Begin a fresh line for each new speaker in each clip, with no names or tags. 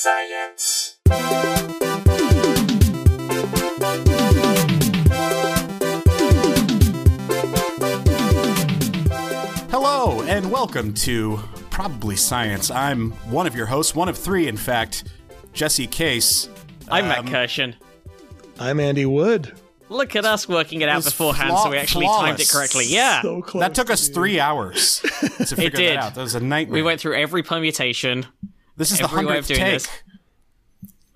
Science.
Hello, and welcome to Probably Science. I'm one of your hosts, one of three, in fact, Jesse Case.
I'm Matt um, Kirshen.
I'm Andy Wood.
Look at us working it out
was
beforehand,
flaw-
so we actually timed it correctly. Yeah,
So close.
That took us three hours to figure
did.
that out. That was a nightmare.
we went through every permutation.
This is the
every way of
hundredth
doing
take.
this.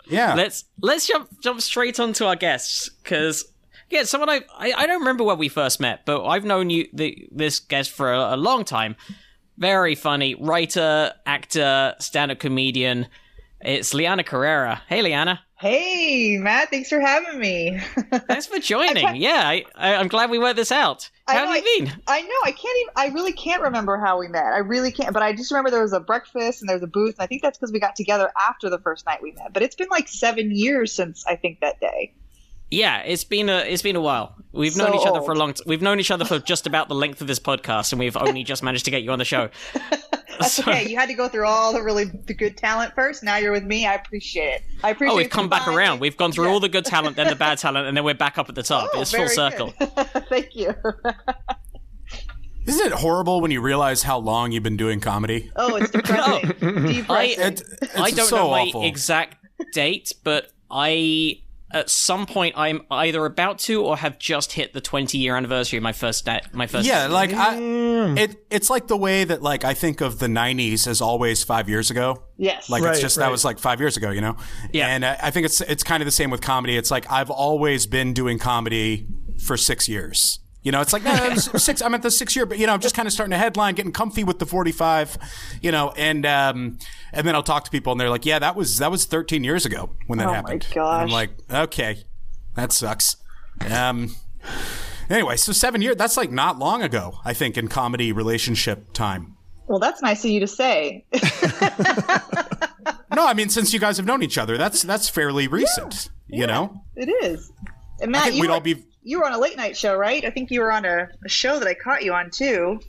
Yeah.
Let's let's jump jump straight onto our guests because yeah, someone I, I I don't remember where we first met, but I've known you the this guest for a, a long time. Very funny writer, actor, stand-up comedian. It's Liana Carrera. Hey, Liana.
Hey, Matt, thanks for having me.
Thanks for joining. yeah, I, I, I'm glad we worked this out.
I
How
know,
have you been?
I know, I can't even, I really can't remember how we met. I really can't, but I just remember there was a breakfast and there was a booth, and I think that's because we got together after the first night we met. But it's been like seven years since I think that day.
Yeah, it's been a it's been a while. We've
So
known each other for a long. T- we've known each other for just about the length of this podcast, and we've only just managed to get you on the show.
That's
So-
okay. You had to go through all the really the good talent first. Now you're with me. I appreciate it. I oh, appreciate
Oh, we've come back
combining-
around. We've gone through
Yeah.
all the good talent, then the bad talent, and then we're back up at the top.
Oh,
it's full circle.
Thank you.
Isn't it horrible when you realize how long you've been doing comedy?
Oh, it's depressing. Depressing.
It, it's
I don't
so
know my
awful.
exact date, but I at some point I'm either about to or have just hit the 20 year anniversary of my first day, my first.
Yeah, like I, it, it's like the way that like I think of the '90s as always five years ago.
yes.
Like it's
Right,
just that
right.
was like five years ago, you know.
Yeah.
And uh, I think it's it's kind of the same with comedy. It's like I've always been doing comedy for six years. You know, it's like no, six. I'm at the six year, but you know, I'm just kind of starting a headline, getting comfy with the 45. You know, and um, and then I'll talk to people, and they're like, "Yeah, that was that was 13 years ago when that
Oh my
happened." And. I'm like, "Okay, that sucks." Um. Anyway, so seven years. That's like not long ago. I think in comedy relationship time.
well, that's nice of you to say.
No, I mean since you guys have known each other, that's that's fairly recent. You know.
It is. And Matt,
think
you
we'd
were,
all be-
you were on a late night show, right? I think you were on a, a show that I caught you on too.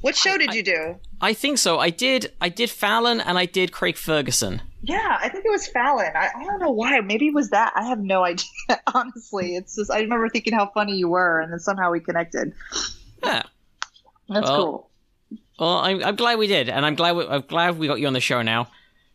What show did you do?
I think so. I did. I did Fallon and I did Craig Ferguson.
Yeah, I think it was Fallon. I, I don't know why. Maybe it was that. I have no idea. Honestly, it's just I remember thinking how funny you were, and then somehow we connected.
Yeah.
That's
Well-
cool.
Well, I'm, I'm glad we did, and I'm glad we, I'm glad we got you on the show now.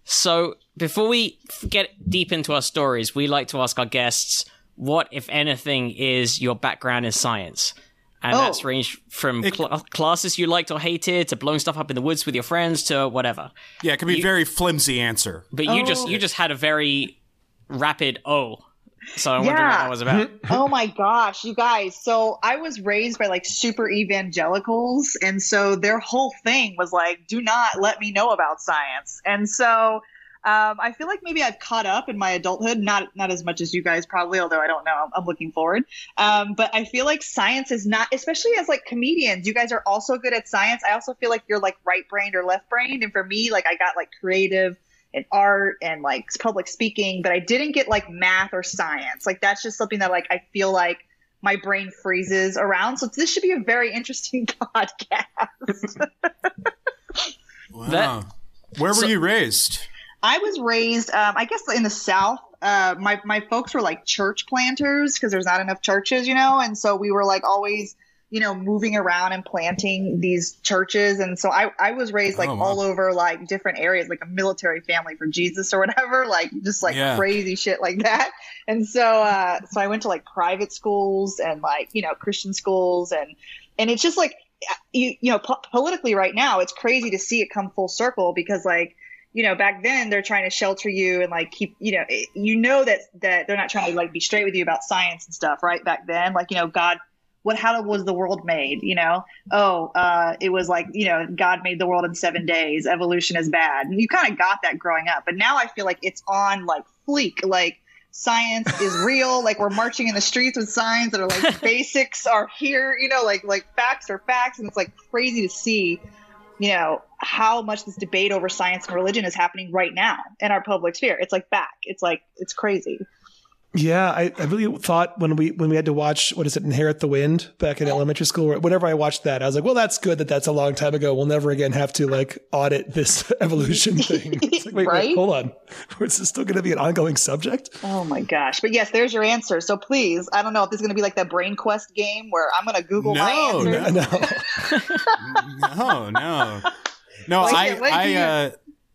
So before we get deep into our stories, we like to ask our guests what, if anything, is your background in science. And
Oh.
that's ranged from cl- classes you liked or hated to blowing stuff up in the woods with your friends to whatever.
Yeah, it could be a very flimsy answer.
But you just
Oh.
you just had a very rapid oh, so I wonder what that was about.
oh my gosh, you guys. So I was raised by like super evangelicals. And so their whole thing was like, do not let me know about science. And so um, I feel like maybe I've caught up in my adulthood, not not as much as you guys probably, although I don't know. I'm, I'm looking forward. Um, but I feel like science is not, especially as like comedians, you guys are also good at science. I also feel like you're like right brained or left brained. And for me, like I got like creative and art and like public speaking, but I didn't get like math or science. Like that's just something that like I feel like my brain freezes around. So this should be a very interesting podcast.
Wow.
That-
Where were
so-
you raised?
I was raised, um, I guess, in the South. Uh, my my folks were like church planters because there's not enough churches, you know, and so we were like always, you know, moving around and planting these churches. And so I I was raised like
Oh, wow.
all over like different areas, like a military family for Jesus or whatever, like just like
Yeah.
crazy shit like that. And so uh, so I went to like private schools and like you know Christian schools and and it's just like you you know po- politically right now it's crazy to see it come full circle because like you know back then they're trying to shelter you and like keep you know it, you know that that they're not trying to like be straight with you about science and stuff right back then. Like you know god what how was the world made you know? Oh uh it was like you know god made the world in seven days. Evolution is bad. And you kind of got that growing up. But now i feel like it's on like fleek. Like science is real. Like we're marching in the streets with signs that are like basics are here you know like like facts are facts. And it's like crazy to see you know how much this debate over science and religion is happening right now in our public sphere. It's like back. It's like it's crazy
Yeah, I, I really thought when we when we had to watch what is it, Inherit the Wind back in elementary school. Whenever I watched that, I was like, well, that's good that that's a long time ago. We'll never again have to like audit this evolution thing. It's like, wait,
Right?
wait, hold on. Is this still going to be an ongoing subject?
Oh my gosh. But yes, there's your answer. So please, I don't know if this is going to be like that brain quest game where I'm going to Google my answer.
No, no.
no, no, no.
Wait,
I,
wait,
I, uh,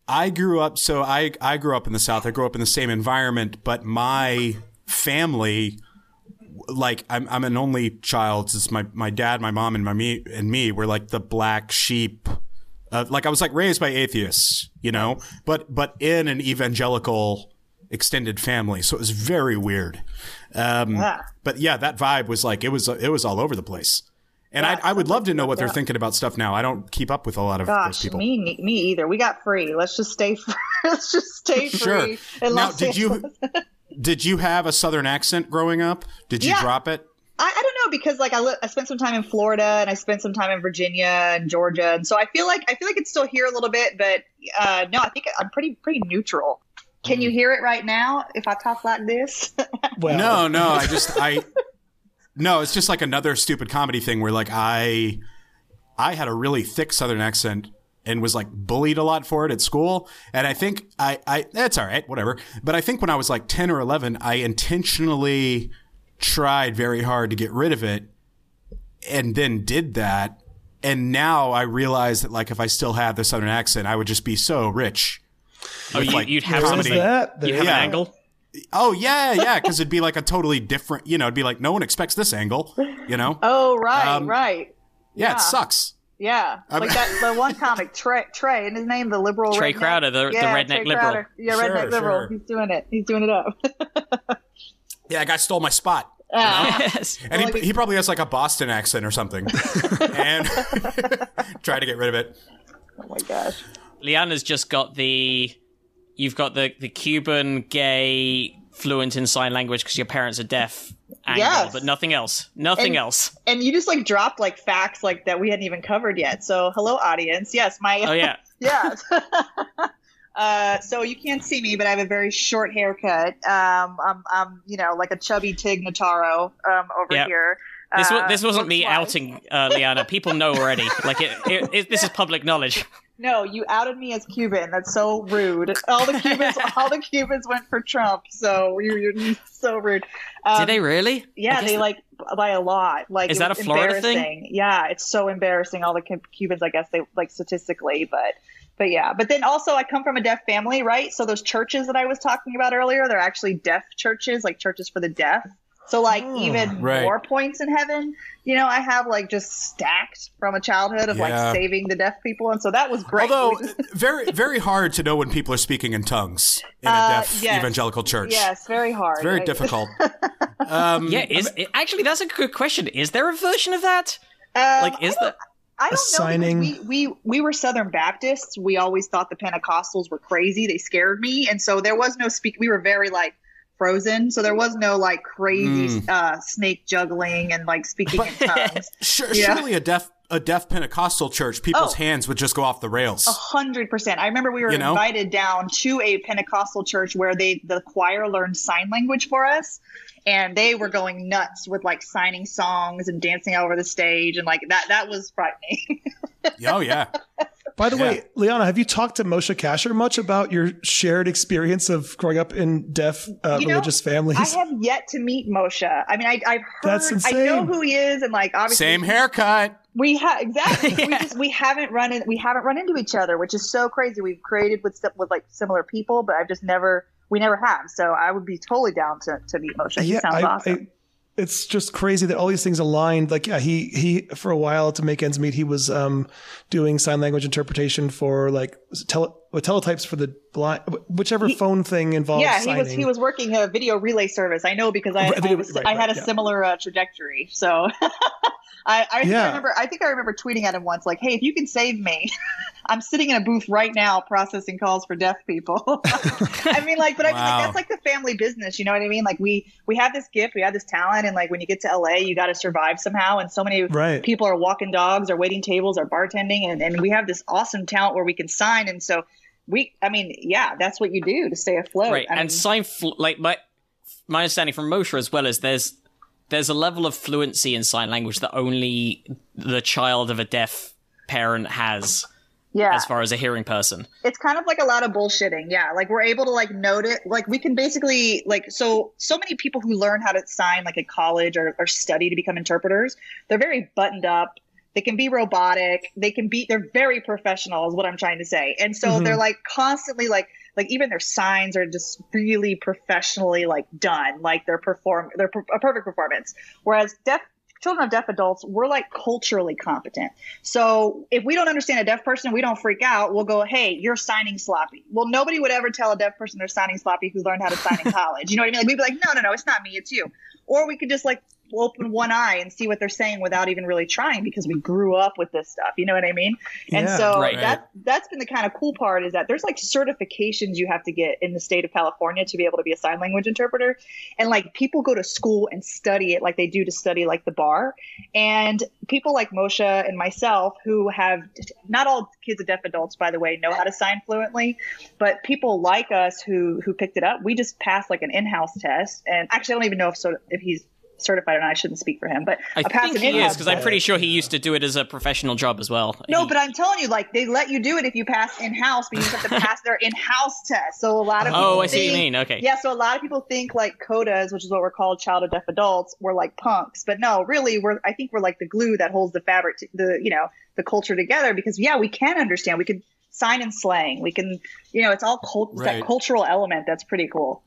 I grew up. So I, I grew up in the South. I grew up in the same environment, but my family, like, I'm, I'm an only child. It's my, my dad, my mom, and my me and me were like the black sheep. Uh, like I was like raised by atheists, you know, but but in an evangelical extended family, so it was very weird. Um,
Yeah.
But yeah, that vibe was like it was it was all over the place. And I, I would love to know what they're thinking about stuff now. I don't keep up with a lot of those
Gosh,
people.
me ne- me either. We got free. Let's just stay free. Let's just stay free.
Sure.
in
Now,
Los
did you did you have a southern accent growing up? Did you
Yeah.
drop it?
I, I don't know because like I, li- I spent some time in Florida and I spent some time in Virginia and Georgia, and so I feel like I feel like it's still here a little bit, but uh, no, I think I'm pretty pretty neutral. Can
Mm.
you hear it right now if I talk like this?
Well,
No, no. I just I no. It's just like another stupid comedy thing where like I I had a really thick southern accent and was like bullied a lot for it at school. And I think I I that's all right, whatever. But I think when I was like ten or eleven, I intentionally tried very hard to get rid of it, and then did that. And now I realize that like if I still had the southern accent, I would just be so rich.
Oh,
With,
you,
like,
you'd have
There's
comedy.
something.
that.
You'd have
Yeah.
an angle.
Oh yeah, yeah, because it'd be like a totally different. You know, it'd be like no one expects this angle. You know,
oh right,
Um,
right.
yeah,
yeah.
it sucks.
Yeah,
I
like that. The one comic Trey, Trey, and his name the liberal
Trey
redneck.
Crowder, the- the
yeah,
redneck
Trey
liberal.
Crowder. Yeah,
Sure,
redneck liberal.
sure.
He's doing it. He's doing it up.
Yeah, that guy stole my spot.
Ah.
yes.
And
Well,
he,
like-
he probably has like a Boston accent or something. and try to get rid of it.
oh my gosh.
Liana's just got the. You've got the the Cuban gay fluent in sign language because your parents are deaf angle,
Yes.
but nothing else. Nothing
And-
else.
And you just like dropped like facts like that we hadn't even covered yet. So hello audience. Yes, my
Oh yeah.
yeah. uh, so you can't see me, but I have a very short haircut. Um, I'm, I'm you know like a chubby Tig Notaro um, over
Yeah.
here.
This
Uh,
was this wasn't me outing uh, Liana. People know already. Like it, it, it, this is public knowledge.
No, you outed me as Cuban. That's so rude. All the Cubans, all the Cubans went for Trump. So you're, you're so rude. Um,
Did they really?
Yeah, they
the-
like by a lot. Like
Is that a Florida thing?
embarrassing. Yeah, it's so embarrassing. All the Cubans, I guess they like statistically, but but yeah. But then also, I come from a deaf family, right? So those churches that I was talking about earlier, they're actually deaf churches, like churches for the deaf. So like even
right.
more points in heaven. You know, I have like just stacked from a childhood of
Yeah.
like saving the deaf people, and so that was great.
Although very very hard to know when people are speaking in tongues in a
Uh,
deaf
yes.
evangelical church.
yes, very hard.
It's very
I-
difficult. Um,
Yeah. Is it, actually that's a good question. Is there a version of that?
Um,
Like, is there?
I don't know
Assigning-
because we, we we were Southern Baptists. We always thought the Pentecostals were crazy. They scared me, and so there was no speak. We were very like frozen, so there was no like crazy
Mm.
uh, snake juggling and like speaking in tongues.
Sure,
Yeah.
Surely a deaf a deaf Pentecostal church, people's
Oh.
hands would just go off the rails.
A hundred percent. I remember we were
You know?
invited down to a Pentecostal church where they the choir learned sign language for us, and they were going nuts with like signing songs and dancing all over the stage, and like that that was frightening.
Oh yeah.
By the
Yeah.
way, Liana, have you talked to Moshe Kasher much about your shared experience of growing up in deaf uh,
You know,
religious families?
I have yet to meet Moshe. I mean, I, I've heard,
That's
I know who he is, and like obviously,
Same haircut.
We have exactly. We just we haven't run in, we haven't run into each other, which is so crazy. We've created with with like similar people, but I've just never we never have. So I would be totally down to, to meet Moshe. He sounds
I,
awesome.
I, it's just crazy that all these things aligned. Like, yeah, he he for a while to make ends meet, he was um doing sign language interpretation for like tele, what, teletypes for the blind, whichever phone thing involves.
yeah, he
signing.
was he was working a video relay service. I know because I
Right,
I, was-
right,
I had
right,
a
yeah.
similar uh, trajectory. So I I, think I remember I think I remember tweeting at him once like, "Hey, if you can save me, I'm sitting in a booth right now processing calls for deaf people." I mean, like, but I mean,
Wow.
like, that's like the family business. You know what I mean? Like, we we have this gift, we have this talent, and like when you get to LA, you got to survive somehow. And so many
Right.
people are walking dogs, or waiting tables, or bartending, and, and we have this awesome talent where we can sign. And so we, I mean, yeah, that's what you do to stay afloat.
right.
I mean,
and sign fl- like my my understanding from Moshe as well is there's there's a level of fluency in sign language that only the child of a deaf parent has
Yeah.
as far as a hearing person.
it's kind of like a lot of bullshitting yeah like we're able to like note it like we can basically like so so many people who learn how to sign like at college or, or study to become interpreters they're very buttoned up they can be robotic. They can be they're very professional is what i'm trying to say. And so they're mm-hmm. like constantly like like even their signs are just really professionally like done. Like they're perform they're per- a perfect performance. Whereas deaf children of deaf adults we're like culturally competent. So if we don't understand a deaf person we don't freak out. We'll go hey you're signing sloppy. Well nobody would ever tell a deaf person they're signing sloppy who learned how to sign in college. You know what i mean? Like we'd be like no no no it's not me it's you. Or we could just like open one eye and see what they're saying without even really trying because we grew up with this stuff you know what i mean and
Yeah.
so
Right.
that that's been the kind of cool part is that there's like certifications you have to get in the state of California to be able to be a sign language interpreter. And like people go to school and study it like they do to study like the bar. And people like Moshe and myself who have not all kids of deaf adults, by the way, know how to sign fluently, but people like us who who picked it up, we just passed like an in-house test. And actually I don't even know if so if he's certified or not. I shouldn't speak for him, but
I think he is because I'm pretty sure he used to do it as a professional job as well.
No,
He-
but I'm telling you, like they let you do it if you pass in house, but you have to pass their in house test. So a lot of oh, people
oh, I see what you
think-
mean. Okay.
Yeah, so a lot of people think like codas, which is what we're called, child of deaf adults, we're like punks, but no, really, we're I think we're like the glue that holds the fabric, to, the you know, the culture together. Because yeah, we can understand, we can sign and slang, we can, you know, it's all cult- it's
Right.
that cultural element that's pretty cool.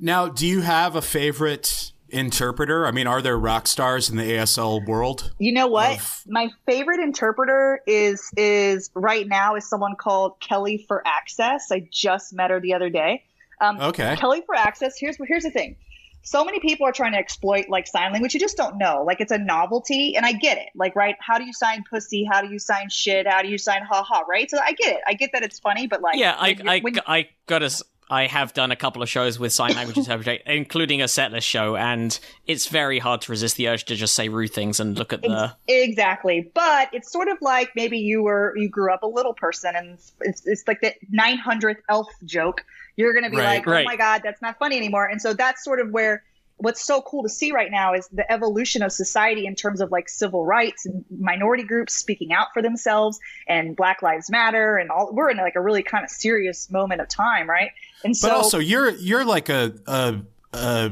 Now, do you have a favorite interpreter? I mean, are there rock stars in the ASL world?
You know what?
Of-
My favorite interpreter is is right now is someone called Kelly for Access. I just met her the other day. Um,
Okay.
Kelly for Access. Here's here's the thing. So many people are trying to exploit like sign language. You just don't know. Like it's a novelty, and I get it. Like right, how do you sign pussy? How do you sign shit? How do you sign ha ha? Right. So I get it. I get that it's funny, but like
Yeah, I,
when
I,
when-
I gotta. I have done a couple of shows with sign language interpretation, including a setlist show, and it's very hard to resist the urge to just say rude things and look at the.
Exactly, but it's sort of like maybe you were you grew up a little person, and it's it's like the 900th elf joke. You're gonna be
Right,
like, oh
right.
my god, that's not funny anymore. And so that's sort of where what's so cool to see right now is the evolution of society in terms of like civil rights and minority groups speaking out for themselves and Black Lives Matter and all. We're in like a really kind of serious moment of time, right? And so
But also, you're you're like a, a, a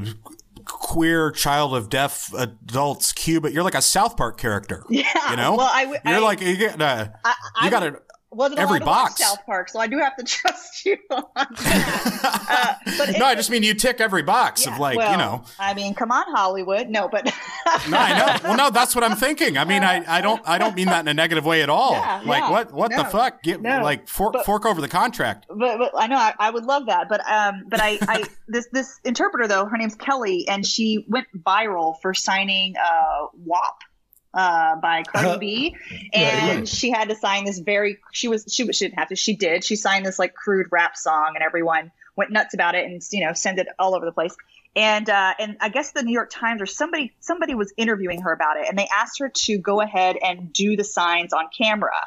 queer child of deaf adults Q, but you're like a South Park character.
yeah,
You know,
well, I w-
you're
I-
like you get uh,
I,
you got to
wasn't
every
allowed to watch
box.
South Park, so I do have to trust you on that. Uh, but
no, I just mean you tick every box
Yeah,
of like
well,
you know.
I mean, come on, Hollywood. No, but
No, I know. Well, no, that's what I'm thinking. I mean, I, I don't I don't mean that in a negative way at all.
Yeah,
like
yeah.
what what the fuck? Get
no.
like fork
But-
fork over the contract.
but, but I know I, I would love that. But um, but I, I this this interpreter though, her name's Kelly, and she went viral for signing uh WAP. Uh, by Cardi B, and
right.
she had to sign this very. She was she, she didn't have to. She did. She signed this like crude rap song, and everyone went nuts about it, and you know sent it all over the place. And uh, and I guess the New York Times or somebody somebody was interviewing her about it, and they asked her to go ahead and do the signs on camera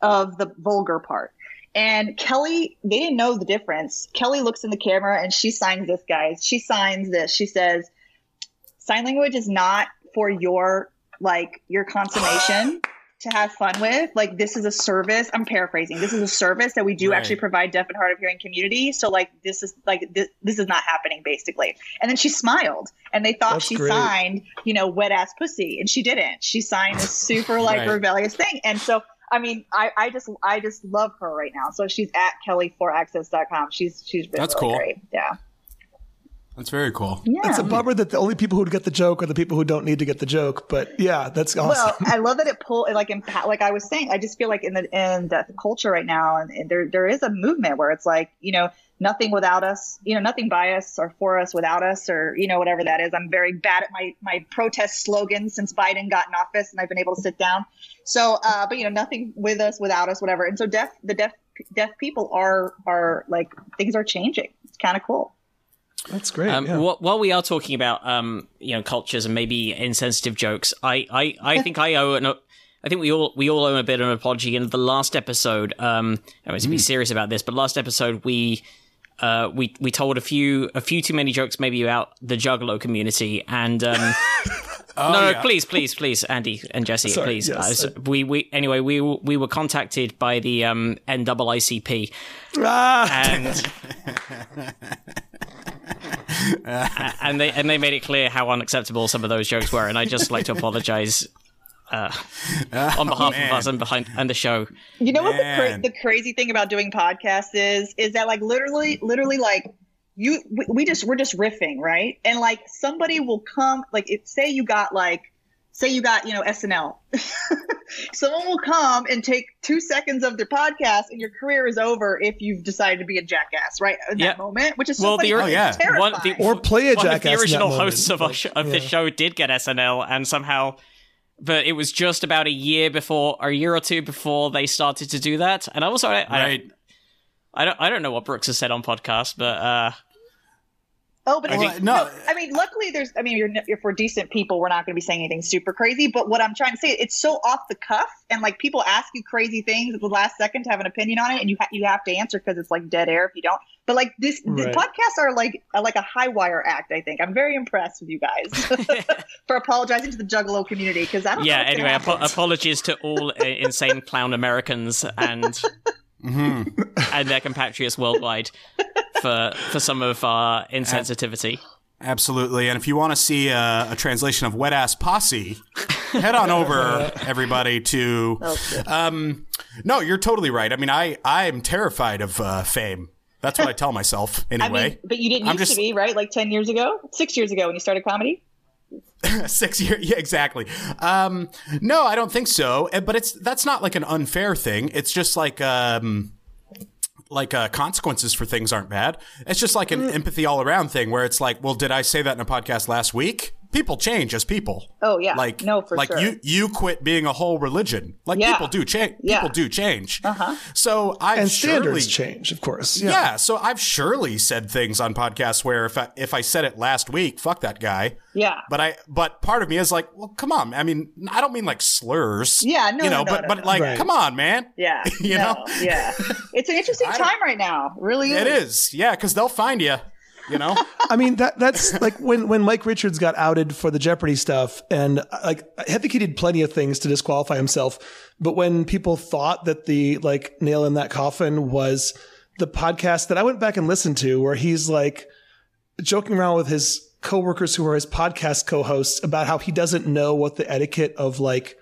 of the vulgar part. And Kelly, they didn't know the difference. Kelly looks in the camera and she signs this, guys. She signs this. She says, "Sign language is not for your like your consummation." To have fun with, like this is a service. I'm paraphrasing. This is a service that we do
Right.
actually provide deaf and hard of hearing community. So like this is like this, this is not happening basically. And then she smiled, and they thought
That's
she
great.
signed, you know, wet ass pussy, and she didn't. She signed this super like
Right.
rebellious thing. And so I mean, I, I just I just love her right now. So she's at kelly4access.com. She's she's been
That's
really
cool.
great. Yeah.
That's very cool.
Yeah.
It's a bummer that the only people who get the joke are the people who don't need to get the joke. But yeah, that's awesome.
Well, I love that it pull like impact. Like I was saying, I just feel like in the in the culture right now, and, and there there is a movement where it's like you know nothing without us, you know nothing by us or for us without us, or you know whatever that is. I'm very bad at my my protest slogans since Biden got in office, and I've been able to sit down. So, uh, but you know nothing with us, without us, whatever. And so deaf the deaf deaf people are are like things are changing. It's kind of cool.
That's great.
Um,
yeah.
wh- while we are talking about um, you know cultures and maybe insensitive jokes, I I, I think I owe an. I think we all we all owe a bit of an apology. In the last episode, um, I was to be serious about this, but last episode we uh, we we told a few a few too many jokes maybe about the Juggalo community and. Um,
Oh,
no, no,
yeah.
please, please, please, Andy and Jesse,
Sorry,
please.
yes.
Uh, so we, we, anyway, we we were contacted by the um, NAACP,
Ah,
and and they and they made it clear how unacceptable some of those jokes were, and I just like to apologize uh, on behalf
man.
of us and behind and the show.
You know what the, cra- the crazy thing about doing podcasts is? Is that like literally, literally like you, we, we just we're just riffing, right? And like somebody will come, like if say you got like, say you got you know SNL, someone will come and take two seconds of their podcast, and your career is over if you've decided to be a jackass, right? In
Yeah.
that moment, which is so
Well,
funny,
the-
it's
Oh, yeah.
One- the-
or play a
One
jackass.
of the
in that
original
moment.
hosts of our
Like,
sh- of the
yeah.
show did get SNL, and somehow, but it was just about a year before, or a year or two before they started to do that. And also, I, I,
Right.
I don't, I don't know what Brooks has said on podcast, but uh,
Oh, but
I
it's-
think- no.
I mean, luckily, there's. I mean, you're, if we're decent people, we're not going to be saying anything super crazy. But what I'm trying to say, it's so off the cuff, and like people ask you crazy things at the last second to have an opinion on it, and you ha- you have to answer because it's like dead air if you don't. But like this, the
Right.
podcasts are like are like a high wire act. I think I'm very impressed with you guys for apologizing to the Juggalo community because I don't.
yeah.
know
Anyway,
gonna
apo-
happen.
apologies to all uh, insane clown Americans and
Mm-hmm.
and their compatriots worldwide for for some of our insensitivity.
Absolutely. And if you want to see a, a translation of Wet Ass Posse, head on over, everybody, to. Um, no, you're totally right. I mean, I, I'm terrified of uh, fame. That's what I tell myself
I
anyway.
mean, but you didn't
I'm
used
just-
to be right, like ten years ago, six years ago when you started comedy.
Six years, yeah, exactly. Um, no, I don't think so. Uh, But it's that's not like an unfair thing. It's just like um, like uh, consequences for things aren't bad. It's just like an
Mm.
empathy all around thing where it's like, well, did I say that in a podcast last week? People change as people.
Oh yeah,
Like
no, for sure.
like
sure.
you you quit being a whole religion. Like
Yeah.
people do change.
Yeah.
People do change. Uh-huh. So I've
and
surely,
standards change, of course.
yeah.
Yeah.
so I've surely said things on podcasts where if I, if I said it last week, fuck that guy.
yeah,
But I, but part of me is like, well, come on. I mean, I don't mean like slurs.
Yeah, no,
you
no,
know,
no,
but
no,
but
no.
like,
Right.
come on, man.
yeah,
You
no,
know?
yeah. It's an interesting time right now. Really is.
It is, yeah, because they'll find you. You know,
I mean that that's like when when Mike Richards got outed for the Jeopardy stuff, and uh, like I think he did plenty of things to disqualify himself. But when people thought that the like nail in that coffin was the podcast that I went back and listened to, where he's like joking around with his coworkers who are his podcast co-hosts about how he doesn't know what the etiquette of like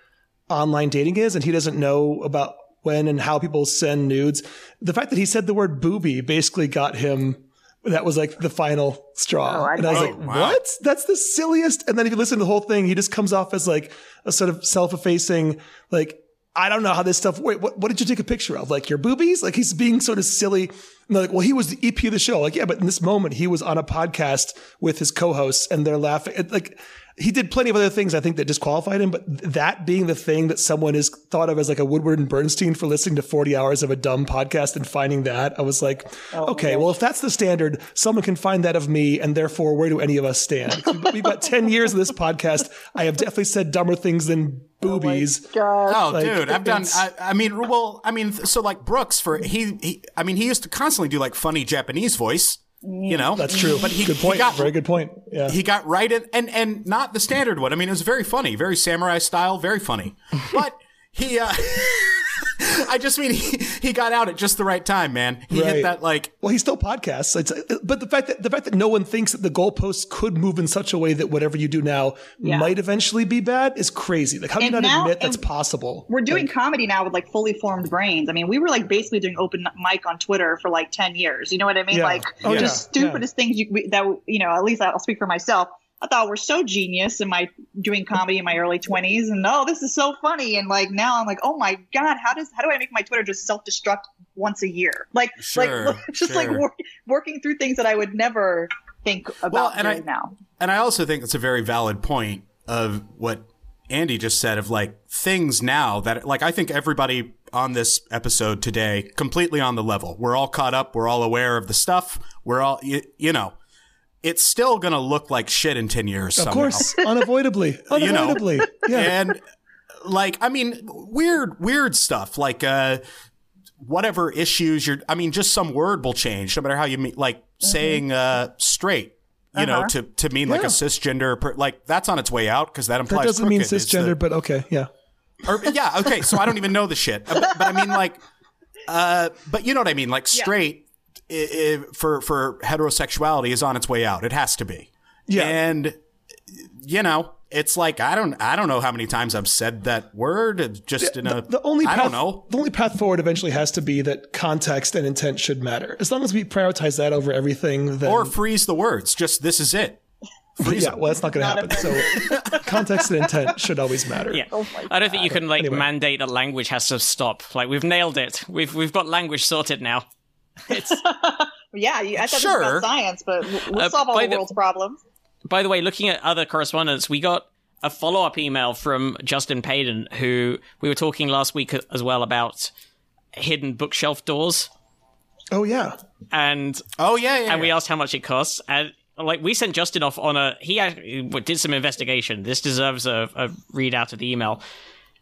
online dating is, and he doesn't know about when and how people send nudes. The fact that he said the word booby basically got him. That was like the final straw.
Oh, I
and I was
know.
like, oh,
wow.
what? That's the silliest. And then if you listen to the whole thing, he just comes off as like a sort of self-effacing, like, I don't know how this stuff, wait, what, what did you take a picture of? Like your boobies? Like he's being sort of silly. And they're like, well, he was the EP of the show. Like, yeah, but in this moment, he was on a podcast with his co-hosts and they're laughing. It- Like, he did plenty of other things I think that disqualified him, but that being the thing that someone is thought of as like a Woodward and Bernstein for listening to 40 hours of a dumb podcast and finding that, I was like, oh, okay, well, if that's the standard, someone can find that of me, and therefore, where do any of us stand? We've got 10 years of this podcast. I have definitely said dumber things than oh, boobies.
oh,
Like,
dude, I've done. I, I mean, well, I mean, so like Brooks for he, he, I mean, he used to constantly do like funny Japanese voice. You know,
That's true.
But he,
good point.
He got,
Very good point. Yeah.
he got right in, and and not the standard one. I mean, it was very funny, very samurai style, very funny. But he, uh, I just mean he, he got out at just the right time, man. He
Right.
hit that like
Well, he still podcasts. It's, but the fact that the fact that no one thinks that the goalposts could move in such a way that whatever you do now
Yeah.
might eventually be bad is crazy. Like, how do you not
now-
admit that's possible?
We're doing comedy now with like fully formed brains. I mean, we were like basically doing open mic on Twitter for like 10 years. You know what I mean?
Yeah.
Like
Oh,
just
yeah.
stupidest things you, we- that, you know, at least I'll speak for myself. I thought we're so genius in my doing comedy in my early 20s and oh, this is so funny. And like now I'm like, oh my God, how does, how do I make my Twitter just self destruct once a year? Like,
Sure,
like just like work, working through things that I would never think about
Well, and I-
now.
And I also think it's a very valid point of what Andy just said of like things now that like I think everybody on this episode today completely on the level. We're all caught up. We're all aware of the stuff. We're all you, you know. It's still gonna look like shit in ten years.
Of
somehow.
course, unavoidably,
You know.
unavoidably. Yeah.
and like I mean weird weird stuff like uh whatever issues you're. I mean, just some word will change, no matter how you mean. Like saying uh, straight, you know, to to mean like a cisgender. Per, like that's on its way out because that implies
That doesn't mean
is the-
cisgender, but okay, yeah.
or, yeah, okay. So I don't even know the shit, but, but I mean, like, uh, but you know what I mean. Like, straight i i for for heterosexuality is on its way out. It has to be.
Yeah.
and you know, it's like I don't I don't know how many times I've said that word. It's Just in a
The only
I
path,
don't know.
The only path forward eventually has to be that context and intent should matter. As long as we prioritize that over everything, then
Or freeze the words. Just this is it. Freeze
yeah,
them.
well, that's not going to happen. So context and intent should always matter.
Yeah.
Oh
I don't think you can like
Anyway.
mandate that language has to stop. Like we've nailed it. We've we've got language sorted now. It's
Yeah, you, I thought
Sure.
this was about science, but we'll, we'll
Uh,
solve all
by
the
the-
world's problems.
by the way, looking at other correspondence, we got a follow up email from Justin Payden, who we were talking last week as well about hidden bookshelf doors.
Oh yeah.
And
Oh yeah, yeah.
and we asked how much it costs and like we sent justin off on a he actually did some investigation this deserves a, a readout of the email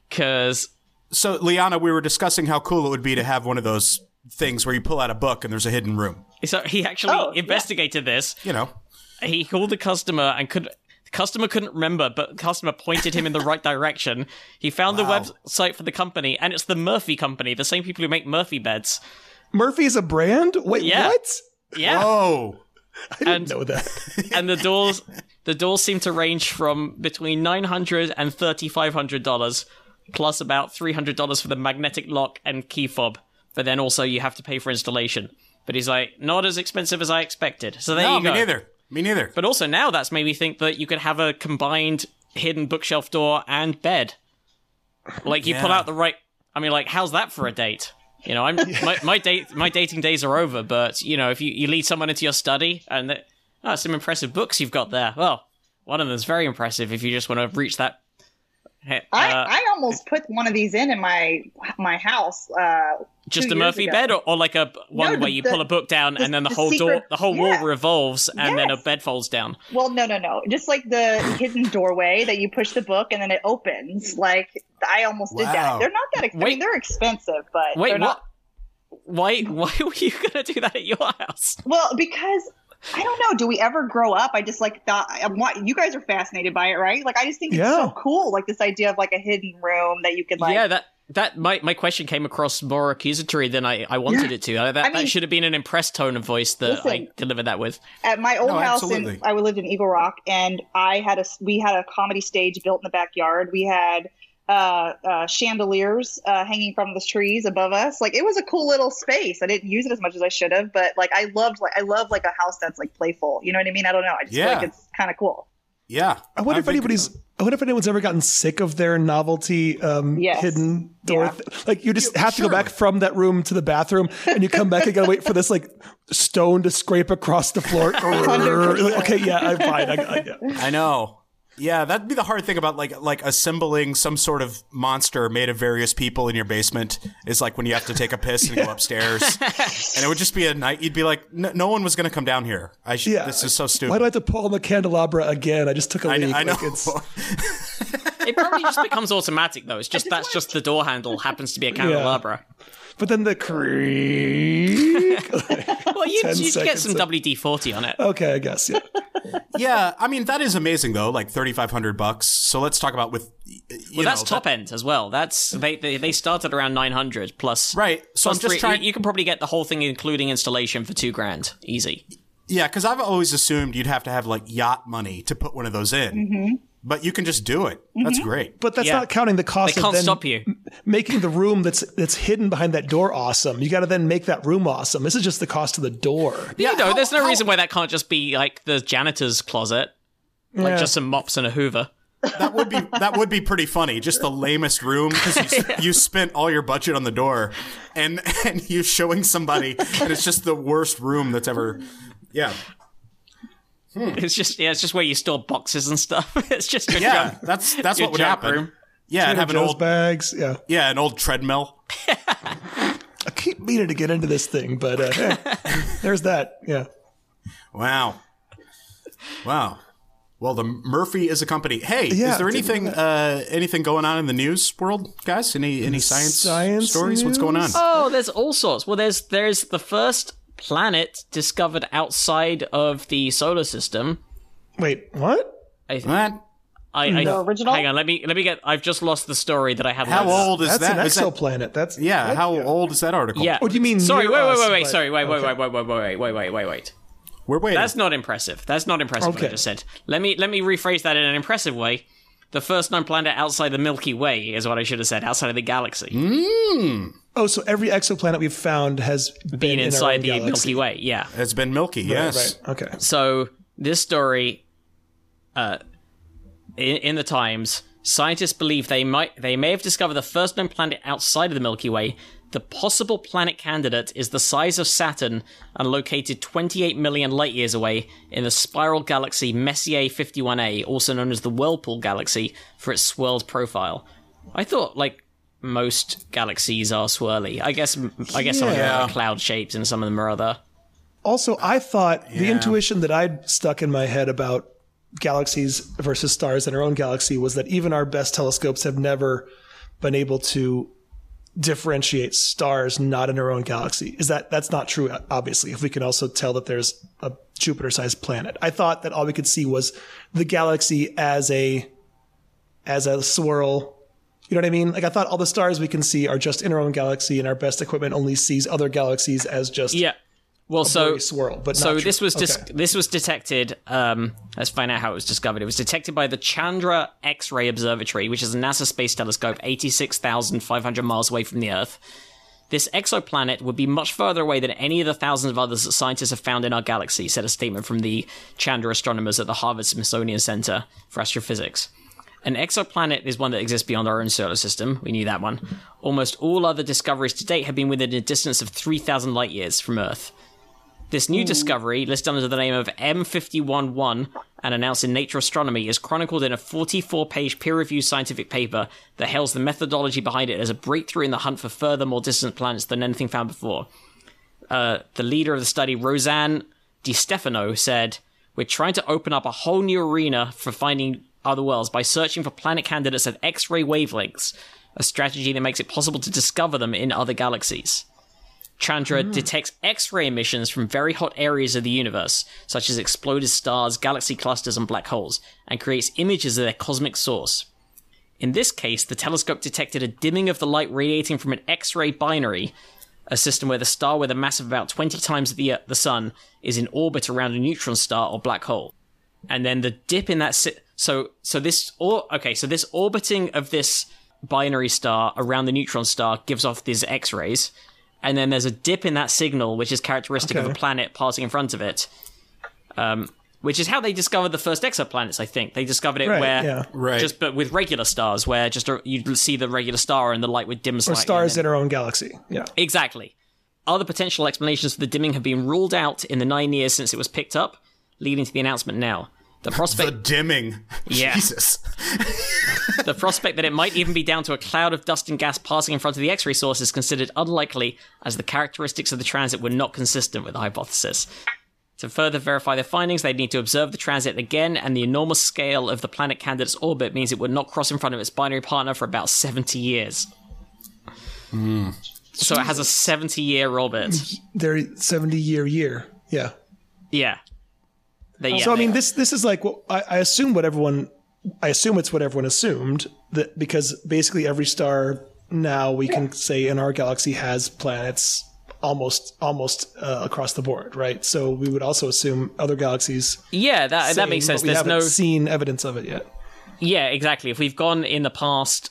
because
so Liana, we were discussing how cool it would be to have one of those things where you pull out a book and there's a hidden room.
so he actually
Oh, yeah.
investigated this
You know.
he called the customer and could the customer couldn't remember but the customer pointed him in the right direction he found the website for the company and it's the murphy company the same people who make murphy beds
Murphy is a brand? Wait,
Yeah.
what?
yeah
Oh.
I didn't
And-
know that.
and the doors the doors seem to range from between 900 and 3500 dollars plus about 300 dollars for the magnetic lock and key fob but then also you have to pay for installation. But he's like not as expensive as i expected. So there
No,
you
me neither. Me neither.
but also now that's made me think that you could have a combined hidden bookshelf door and bed. Like you pull out the right i mean like how's that for a date? You know i'm my, my date my dating days are over but you know if you, you lead someone into your study and they, oh some impressive books you've got there. Well one of them's very impressive if you just want to reach that Hey,
I,
uh,
I almost put one of these in in my my house. Uh,
just a Murphy
ago.
bed, or, or like a one
No,
where
the-
you pull a book down
the-
and then the,
the
whole door, the whole
yeah.
wall revolves, and then a bed folds down.
well, no, no, no, just like the hidden doorway that you push the book and then it opens. Like I almost did that. They're not that. Ex- I mean, they're expensive, but
Wait,
they're
what?
not.
Why? Why were you gonna do that at your house?
Well, because I don't know. Do we ever grow up? I just like thought. I'm, you guys are fascinated by it, right? Like I just think it's so cool. Like this idea of like a hidden room that you could like.
yeah, that that my my question came across more accusatory than I, I wanted
Yeah.
it to. That
I mean-
that should have been an impressed tone of voice that I delivered that with.
at my old
No,
house in I lived in Eagle Rock and I had a we had a comedy stage built in the backyard. We had uh, uh, chandeliers uh, hanging from the trees above us. Like it was a cool little space. I didn't use it as much as I should have, but like I loved like I love like a house that's like playful. You know what I mean? I don't know. I just feel like it's kind of cool.
Yeah.
I wonder
I'm
if anybody's. I wonder if anyone's ever gotten sick of their novelty um,
Yes.
hidden door.
Yeah.
th- like you just
Yeah,
have to go back from that room to the bathroom, and you come back and gotta wait for this like stone to scrape across the floor.
100%.
okay, yeah, I'm fine. I, I, yeah.
I know. Yeah, that'd be the hard thing about like like assembling some sort of monster made of various people in your basement is like when you have to take a piss and go upstairs, and it would just be a night. You'd be like, no, no one was going to come down here. I sh-
Yeah.
this is so stupid.
Why do I have to pull on the candelabra again? I just took a leak.
I know.
Like, it's,
It probably just becomes automatic though. It's just that's just the door handle happens to be a candelabra.
but then the creak.
Well, you
10
you get
seconds
some
of-
WD forty on it.
okay, I guess. Yeah.
yeah, I mean that is amazing though. Like thirty five hundred bucks. So let's talk about with. You
Well, that's
know,
top
that-
end as well. That's they they, they started around nine hundred plus.
Right. So
plus
I'm just
three-
trying.
You, you can probably get the whole thing, including installation, for two grand, easy.
Yeah, because I've always assumed you'd have to have like yacht money to put one of those in.
Mm-hmm.
But you can just do it. That's great.
But that's
Yeah.
not counting the cost
They
of
can't
then
stop you.
making the room that's that's hidden behind that door awesome. You got to then make that room awesome. This is just the cost of the door.
Yeah,
you know,
how-
there's no
how-
reason why that can't just be like the janitor's closet, like
Yeah.
just some mops and a Hoover.
That would be that would be pretty funny. Just the lamest room because you, you spent all your budget on the door, and and you showing somebody, and it's just the worst room that's ever. Yeah,
It's just yeah, it's just where you store boxes and stuff. it's just your
yeah.
junk-
That's that's
your
what would
junk
happen.
room.
Yeah, and have an
Joe's
old
bags. Yeah,
yeah an old treadmill.
I keep meaning to get into this thing, but uh, eh, there's that. Yeah.
Wow, wow. Well, the Murphy is a company. Hey,
Yeah,
is there anything uh, anything going on in the news world, guys? Any any science,
science
stories? What's going on?
Oh, there's all sorts. Well, there's there's the first planet discovered outside of the solar system.
Wait, what?
I,
What?
I, I
The original?
Hang on, let me let me get. I've just lost the story that I had.
How
loaded up.
old is
That's
that?
an exoplanet. That's
yeah.
what?
How old is that article?
Yeah.
Oh, do you mean
Sorry, wait, wait, wait, wait.
but-
Sorry, wait, wait,
okay.
wait, wait, wait, wait, wait, wait, wait, wait.
we're waiting.
That's not impressive. That's not impressive. What I just said. Let me let me rephrase that in an impressive way. The first known planet outside the Milky Way is what I should have said. Outside of the galaxy, hmm.
Oh, so every exoplanet we've found has been,
being
in our
inside
own
the
galaxy.
Milky Way. Yeah.
it's been Milky. Yes.
Right. Okay.
So this story, uh, in, in the Times, scientists believe they might they may have discovered the first known planet outside of the Milky Way. The possible planet candidate is the size of Saturn and located 28 million light years away in the spiral galaxy Messier 51a, also known as the Whirlpool Galaxy, for its swirled profile. I thought like most galaxies are swirly. I guess I guess some of them
Yeah.
are cloud shapes and some of them are other.
Also, I thought the intuition that I'd stuck in my head about galaxies versus stars in our own galaxy was that even our best telescopes have never been able to differentiate stars not in our own galaxy. Is that that's not true obviously if we can also tell that there's a Jupiter-sized planet. I thought that all we could see was the galaxy as a as a swirl you know what I mean? Like I thought all the stars we can see are just in our own galaxy and our best equipment only sees other galaxies as just
Yeah. Well, so
swirl, but
so this was dis-
Okay.
this was detected. Um, let's find out how it was discovered. It was detected by the Chandra X-ray Observatory, which is a NASA space telescope, eighty-six thousand five hundred miles away from the Earth. This exoplanet would be much further away than any of the thousands of others that scientists have found in our galaxy, said a statement from the Chandra astronomers at the Harvard Smithsonian Center for Astrophysics. An exoplanet is one that exists beyond our own solar system. We knew that one. Almost all other discoveries to date have been within a distance of 3,000 light years from Earth. This new discovery, listed under the name of M511 and announced in Nature Astronomy, is chronicled in a 44 page peer reviewed scientific paper that hails the methodology behind it as a breakthrough in the hunt for further, more distant planets than anything found before. Uh, the leader of the study, Rosanne Di Stefano, said, We're trying to open up a whole new arena for finding other worlds by searching for planet candidates at X ray wavelengths, a strategy that makes it possible to discover them in other galaxies. Chandra hmm. detects X ray emissions from very hot areas of the universe, such as exploded stars, galaxy clusters, and black holes, and creates images of their cosmic source. In this case, the telescope detected a dimming of the light radiating from an X ray binary, a system where the star with a mass of about 20 times the, the Sun is in orbit around a neutron star or black hole. And then the dip in that. Si- so, so this. Or, okay, so this orbiting of this binary star around the neutron star gives off these X rays and then there's a dip in that signal, which is characteristic of a planet passing in front of it. Um, which is how they discovered the first exoplanets. I think they discovered it
Right,
where
yeah.
Right.
just but with regular stars, where just a, you'd see the regular star and the light would dim
or
slightly.
stars in our own galaxy. Yeah.
exactly. Other potential explanations for the dimming have been ruled out in the nine years since it was picked up, leading to the announcement now. The
The
prospect,
dimming.
Yeah.
Jesus.
the prospect that it might even be down to a cloud of dust and gas passing in front of the X-ray source is considered unlikely, as the characteristics of the transit were not consistent with the hypothesis. To further verify their findings, they'd need to observe the transit again, and the enormous scale of the planet candidate's orbit means it would not cross in front of its binary partner for about 70 years. Hmm. So it has a 70 year orbit.
Their 70 year year. Yeah.
Yeah. They, yeah
So I mean, this this is like what I, I assume what everyone, I assume it's what everyone assumed that because basically every star now we can say in our galaxy has planets almost almost uh, across the board, right? So we would also assume other galaxies.
yeah, that, that makes sense.
but We
There's
haven't
no.
seen evidence of it yet.
Yeah, exactly. If we've gone in the past,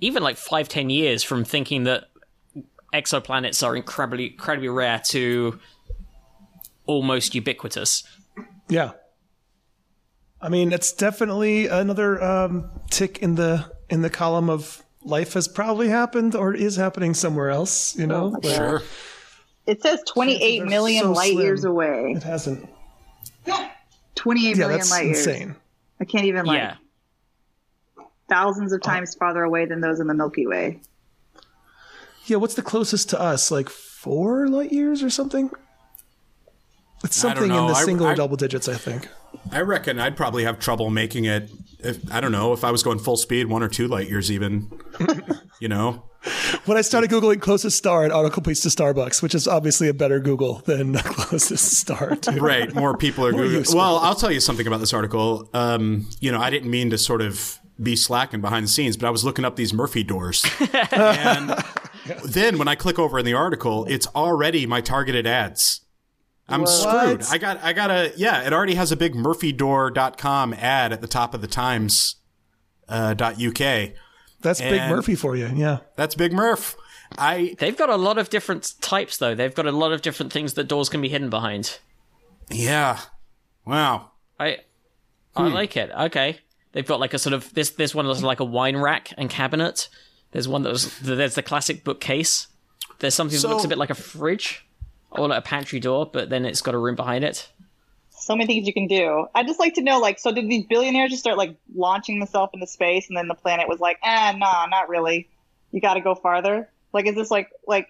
even like five, ten years from thinking that exoplanets are incredibly, incredibly rare to almost ubiquitous.
Yeah. I mean, it's definitely another um, tick in the in the column of life has probably happened or is happening somewhere else. You know, Like,
Sure.
It says 28
Chances are
million
so
light
slim.
years away.
it hasn't.
28
Yeah,
million
that's
light years.
insane.
I can't even like
yeah.
thousands of times farther away than those in the Milky Way.
Yeah, what's the closest to us? Like four light years or something? It's something in the
I-
single or
I-
double digits, I think.
I reckon I'd probably have trouble making it. If, I don't know if I was going full speed, one or two light years, even. you know,
When I started Googling closest star, article points to Starbucks, which is obviously a better Google than closest star. To
right? More people are Googling. Well, I'll tell you something about this article. Um, you know, I didn't mean to sort of be slacking behind the scenes, but I was looking up these Murphy doors, and then when I click over in the article, it's already my targeted ads. I'm screwed. I got I got a yeah, it already has a big murphydoor.com ad at the top of the times uh, dot UK.
That's Big Murphy for you. Yeah.
That's Big Murph. I
They've got a lot of different types, though. They've got a lot of different things that doors can be hidden behind.
yeah. Wow.
I I like it. Okay. They've got like a sort of this this one is like a wine rack and cabinet. There's one that was there's the classic bookcase. There's something that looks a bit like a fridge or like a pantry door, but then it's got a room behind it.
So many things you can do. I'd just like to know, like, so did these billionaires just start like launching themselves into space, and then the planet was like, ah, nah, not really. You got to go farther. Like, is this like, like,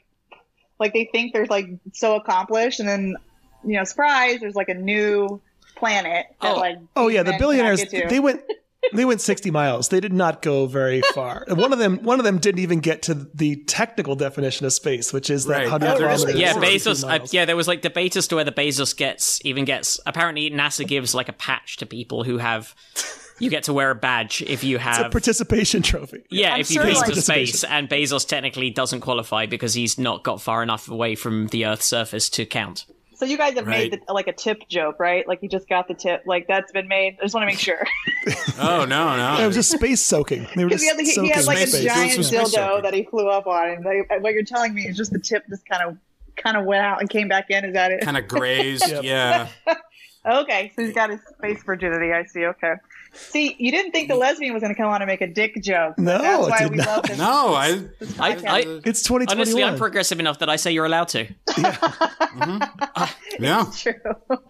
like they think they're like so accomplished, and then, you know, surprise, there's like a new planet that
Oh.
like.
Oh yeah, the billionaires they went they went 60 miles. They did not go very far. One of them one of them didn't even get to the technical definition of space, which is that
Right.
100
Oh,
kilometers.
Yeah, Bezos. Uh, yeah, there was like debate as to whether Bezos gets even gets. Apparently, NASA gives like a patch to people who have. You get to wear a badge if you
It's a
have.
participation trophy.
yeah,
I'm
if you
sure,
been
like-
to space, and Bezos technically doesn't qualify because he's not got far enough away from the Earth's surface to count.
So you guys have made the, like a tip joke, right? Like you just got the tip, like that's been made. I just want to make sure.
Oh no, no!
It was just space soaking. They were just
he, had, he,
soaking
he had like a
space.
giant
Doing some space
dildo
soaking.
that he flew up on, and they, what you're telling me is just the tip just kind of kind of went out and came back in. Is that it?
kind of grazed. Yeah.
Okay, so he's got his space virginity. I see. Okay. See, you didn't think the lesbian was going to come on and make a dick joke.
No,
that's why we
not.
love this.
No, I.
this
I- I-
It's 2021.
Honestly, I'm progressive enough that I say you're allowed to.
Yeah. Mm-hmm.
True.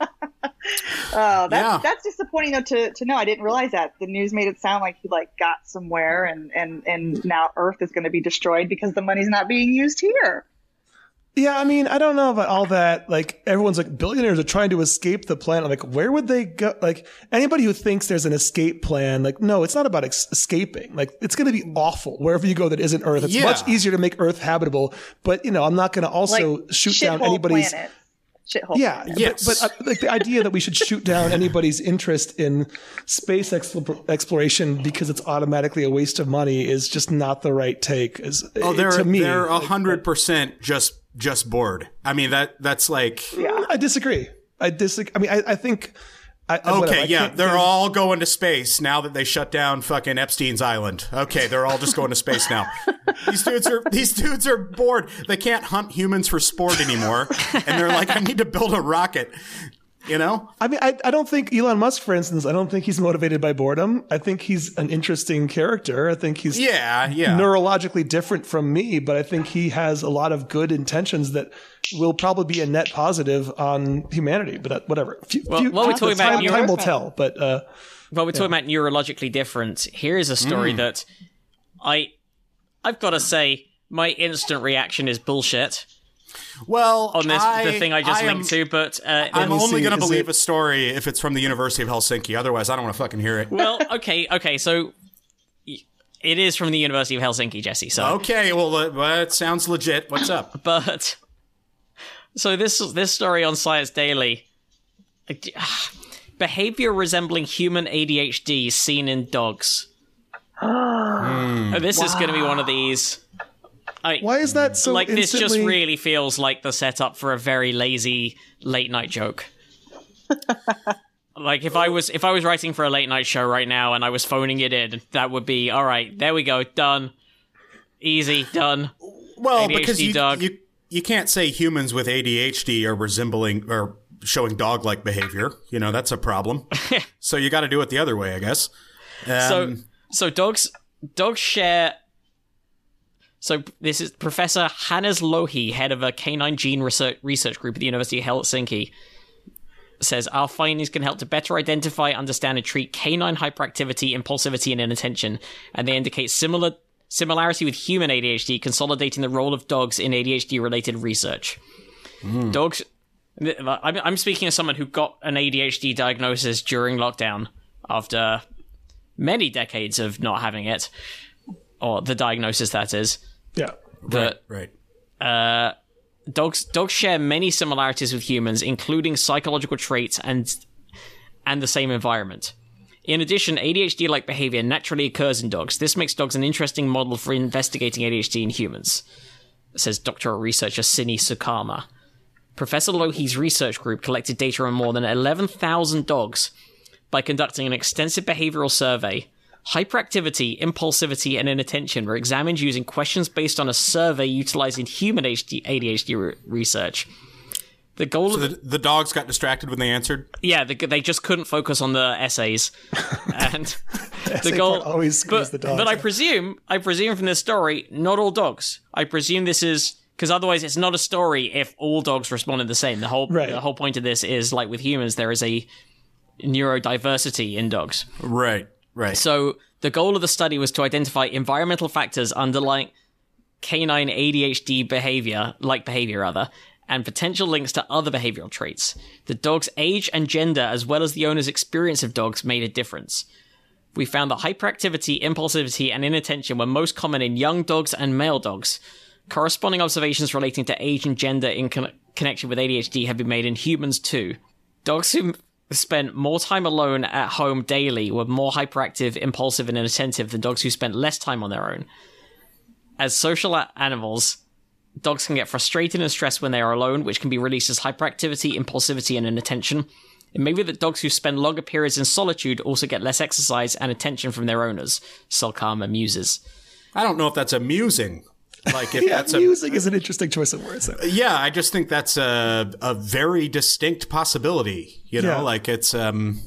oh, that's
Yeah.
that's disappointing though to, to know. I didn't realize that the news made it sound like he like got somewhere and and and now Earth is going to be destroyed because the money's not being used here.
Yeah, I mean, I don't know about all that. Like, everyone's like, billionaires are trying to escape the planet. Like, where would they go? Like, anybody who thinks there's an escape plan, like, no, it's not about ex- escaping. Like, it's going to be awful wherever you go that isn't Earth. It's
Yeah.
much easier to make Earth habitable. But, you know, I'm not going to also
Like
shoot down
shithole
anybody's.
planet. Shithole.
Yeah,
planet.
Yes.
but, but uh, like the idea that we should shoot down anybody's interest in space expl- exploration because it's automatically a waste of money is just not the right take. Is
Oh, they're
to me.
they're a hundred percent just just bored. I mean that that's like yeah.
I disagree. I disagree. I mean, I, I think. I, I- whatever.
okay,
I
yeah,
can't
they're
think-
all going to space now that they shut down fucking Epstein's island. Okay, they're all just going to space now. these dudes are these dudes are bored. They can't hunt humans for sport anymore, and they're like, I need to build a rocket. You know?
I mean, I, I don't think Elon Musk, for instance, I don't think he's motivated by boredom. I think he's an interesting character. I think he's
Yeah, yeah.
neurologically different from me, but I think he has a lot of good intentions that will probably be a net positive on humanity. But that, whatever. Few,
Well,
few-
while we're
the
talking about
time,
neuro-
time will tell. But uh,
Well, we're talking about neurologically different. Here is a story that I, I've got to say, my instant reaction is bullshit
well,
on this
I,
the thing I just
am-
linked to. But uh,
I'm only going to believe
it-
a story if it's from the University of Helsinki. Otherwise, I don't want to fucking hear it.
well, okay, okay, so it is from the University of Helsinki, Jesse. So,
Okay, well, uh, it sounds legit. What's up?
but so this this story on Science Daily, behavior resembling human ADHD seen in dogs. Oh, this is going to be one of these. I,
why is that so
like this just really feels like the setup for a very lazy late night joke. like if I was if I was writing for a late night show right now and I was phoning it in, that would be all right. There we go, done, easy, done.
Well,
ADHD
because you,
dog.
you you can't say humans with ADHD are resembling or showing dog-like behavior. You know that's a problem. so you got to do it the other way, I guess.
So
Um,
so dogs dogs share. So this is Professor Hannes Lohi, head of a canine gene research research group at the University of Helsinki. Says our findings can help to better identify, understand, and treat canine hyperactivity, impulsivity, and inattention, and they indicate similar similarity with human ADHD, consolidating the role of dogs in ADHD-related research. Hmm. Dogs I'm, I'm speaking as someone who got an ADHD diagnosis during lockdown after many decades of not having it, or the diagnosis that is.
Yeah.
That
right.
uh, dogs dogs share many similarities with humans, including psychological traits and and the same environment. In addition, ADHD-like behavior naturally occurs in dogs. This makes dogs an interesting model for investigating ADHD in humans, says doctoral researcher Sini Sulkama. Professor Lohi's research group collected data on more than 11,000 dogs by conducting an extensive behavioral survey. Hyperactivity, impulsivity, and inattention were examined using questions based on a survey utilizing human ADHD re- research. The goal
So
of
the, the dogs got distracted when they answered.
yeah, the, they just couldn't focus on the essays, and the
essay
goal
always screws
But,
the dogs
but I presume, I presume from this story, not all dogs. I presume this is because otherwise it's not a story if all dogs responded the same. The whole
Right.
the whole point of this is like with humans, there is a neurodiversity in dogs.
Right. Right.
So the goal of the study was to identify environmental factors underlying canine ADHD behavior, like behavior rather, and potential links to other behavioral traits. The dog's age and gender, as well as the owner's experience of dogs, made a difference. We found that hyperactivity, impulsivity, and inattention were most common in young dogs and male dogs. Corresponding observations relating to age and gender in con- connection with ADHD have been made in humans too. Dogs who spent more time alone at home daily were more hyperactive, impulsive, and inattentive than dogs who spent less time on their own. As social animals, dogs can get frustrated and stressed when they are alone, which can be released as hyperactivity, impulsivity, and inattention. It may be that dogs who spend longer periods in solitude also get less exercise and attention from their owners, Sulkama muses.
I don't know if that's amusing. Like if
Yeah,
that's a
music is an interesting choice of words. though.
yeah, I just think that's a a very distinct possibility. You know,
Yeah.
like it's um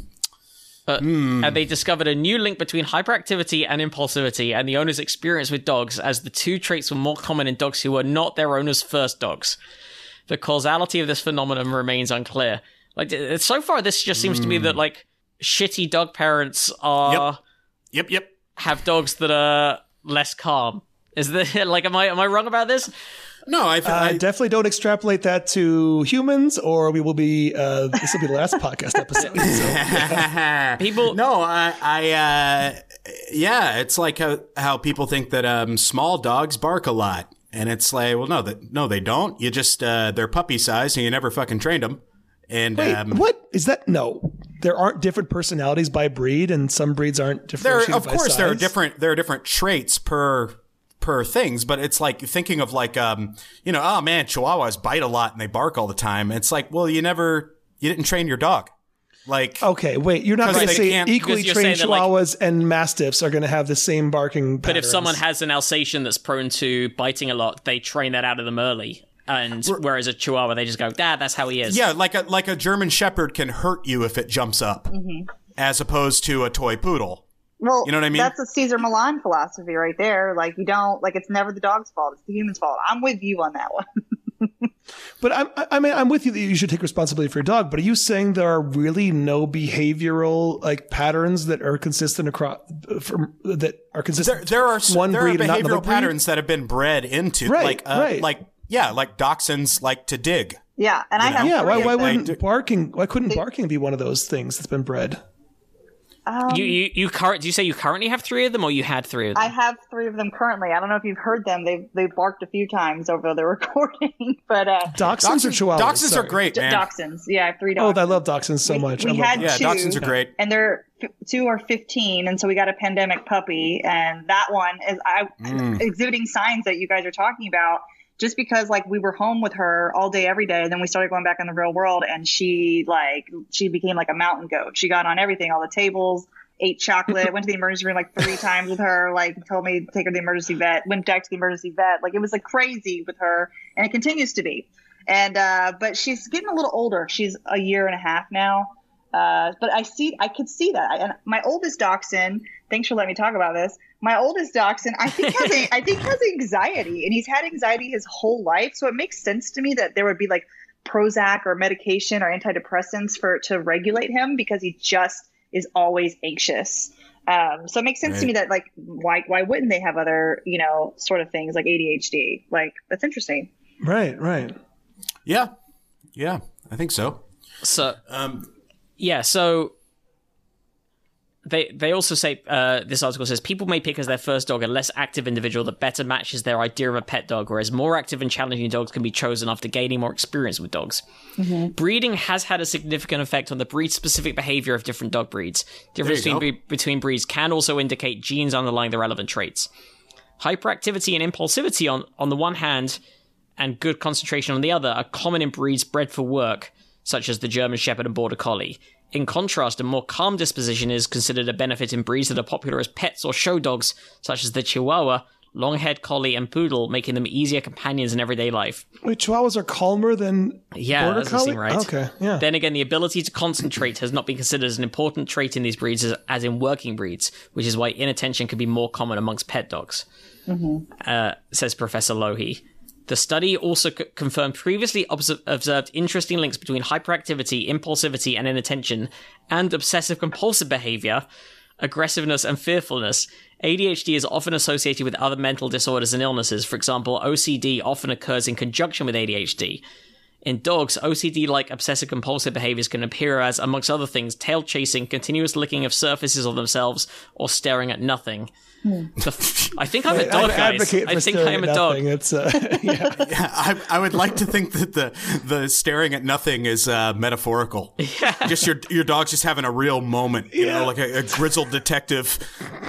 And they discovered a new link between hyperactivity and impulsivity and the owner's experience with dogs, as the two traits were more common in dogs who were not their owner's first dogs. The causality of this phenomenon remains unclear. Like so far, this just seems to be that like shitty dog parents are
yep, yep.
have dogs that are less calm. Is there like am I am I wrong about this?
No, I,
Uh,
I
definitely don't extrapolate that to humans, or we will be. Uh, this will be the last podcast episode. So.
People
No, I, I uh, yeah, it's like how, how people think that um, small dogs bark a lot, and it's like, well, no, that no, they don't. You just uh, they're puppy size, and you never fucking trained them. And
Wait,
um,
what is that? No, there aren't different personalities by breed, and some breeds aren't
different.
there,
of
by
course, there are different there are different traits per per things, but it's like thinking of like um, you know, oh man, Chihuahuas bite a lot and they bark all the time. It's like, well, you never you didn't train your dog, like.
Okay, wait. You're not going to say equally trained
saying that, like-
Chihuahuas and Mastiffs are going to have the same barking.
But if someone has an Alsatian that's prone to biting a lot, they train that out of them early. And whereas a Chihuahua, they just go, "Dad, that's how he is."
Yeah, like a like a German Shepherd can hurt you if it jumps up, as opposed to a toy poodle.
Well,
You know what I mean?
That's a Cesar Millan philosophy right there. Like you don't like it's never the dog's fault; it's the human's fault. I'm with you on that one.
But I'm, I I mean, I'm with you that you should take responsibility for your dog. But are you saying there are really no behavioral like patterns that are consistent across from that are consistent?
there are
one
there
breed
are
and not another
behavioral
breed?
patterns that have been bred into,
Right,
like uh,
right.
like yeah, like dachshunds like to dig.
Yeah, and I
know?
have
Yeah, why, why wouldn't barking? Why couldn't barking be one of those things that's been bred?
You you you current? Do you say you currently have three of them, or you had three of them?
I have three of them currently. I don't know if you've heard them. They've they barked a few times over the recording, but uh,
Dachshunds, or chihuahuas?
Dachshunds
Sorry.
are great, man.
dachshunds. Yeah, I have three
Oh,
dogs.
I love dachshunds so
We-
much.
we
I
had-
Yeah,
two.
dachshunds are great.
and they're two are 15 and so we got a pandemic puppy and that one is I
Mm.
exhibiting signs that you guys are talking about just because like we were home with her all day every day and then we started going back in the real world and she like she became like a mountain goat. She got on everything all the tables ate chocolate went to the emergency room like three times with her like told me to take her to the emergency vet went back to the emergency vet. Like it was like crazy with her and it continues to be. And uh but she's getting a little older. She's a year and a half now uh, but I see, I could see that. And my oldest dachshund, thanks for letting me talk about this. My oldest dachshund, I think has, a, I think has anxiety, and he's had anxiety his whole life. So it makes sense to me that there would be like Prozac or medication or antidepressants for to regulate him because he just is always anxious. Um, so it makes sense to me that like why why wouldn't they have other you know sort of things like ADHD? Like that's interesting.
Right, right.
Yeah, yeah. I think so.
So
Um,
yeah, so they they also say uh, this article says people may pick as their first dog a less active individual that better matches their idea of a pet dog, whereas more active and challenging dogs can be chosen after gaining more experience with dogs. Breeding has had a significant effect on the breed specific behavior of different dog breeds. Difference
There you
between, between breeds can also indicate genes underlying the relevant traits. Hyperactivity and impulsivity on, on the one hand, and good concentration on the other, are common in breeds bred for work, such as the German Shepherd and Border Collie. In contrast, a more calm disposition is considered a benefit in breeds that are popular as pets or show dogs, such as the Chihuahua, long haired Collie, and Poodle, making them easier companions in everyday life.
Wait, Chihuahuas are calmer than
Yeah,
Border
that
Collie?
seem right.
Okay, yeah.
Then again, the ability to concentrate has not been considered as an important trait in these breeds as, as in working breeds, which is why inattention can be more common amongst pet dogs, uh, says Professor Lohi. The study also c- confirmed previously obs- observed interesting links between hyperactivity, impulsivity, and inattention, and obsessive compulsive behavior, aggressiveness, and fearfulness. ADHD is often associated with other mental disorders and illnesses. For example, OCD often occurs in conjunction with ADHD. In dogs, OCD like obsessive compulsive behaviors can appear as, amongst other things, tail chasing, continuous licking of surfaces of themselves, or staring at nothing. The f- I think I'm a dog,
I
guys.
advocate for
I think I am a dog.
It's uh, yeah.
I, I would like to think that the the staring at nothing is uh, metaphorical. Yeah. Just your your dog's just having a real moment, you know, like a, a grizzled detective,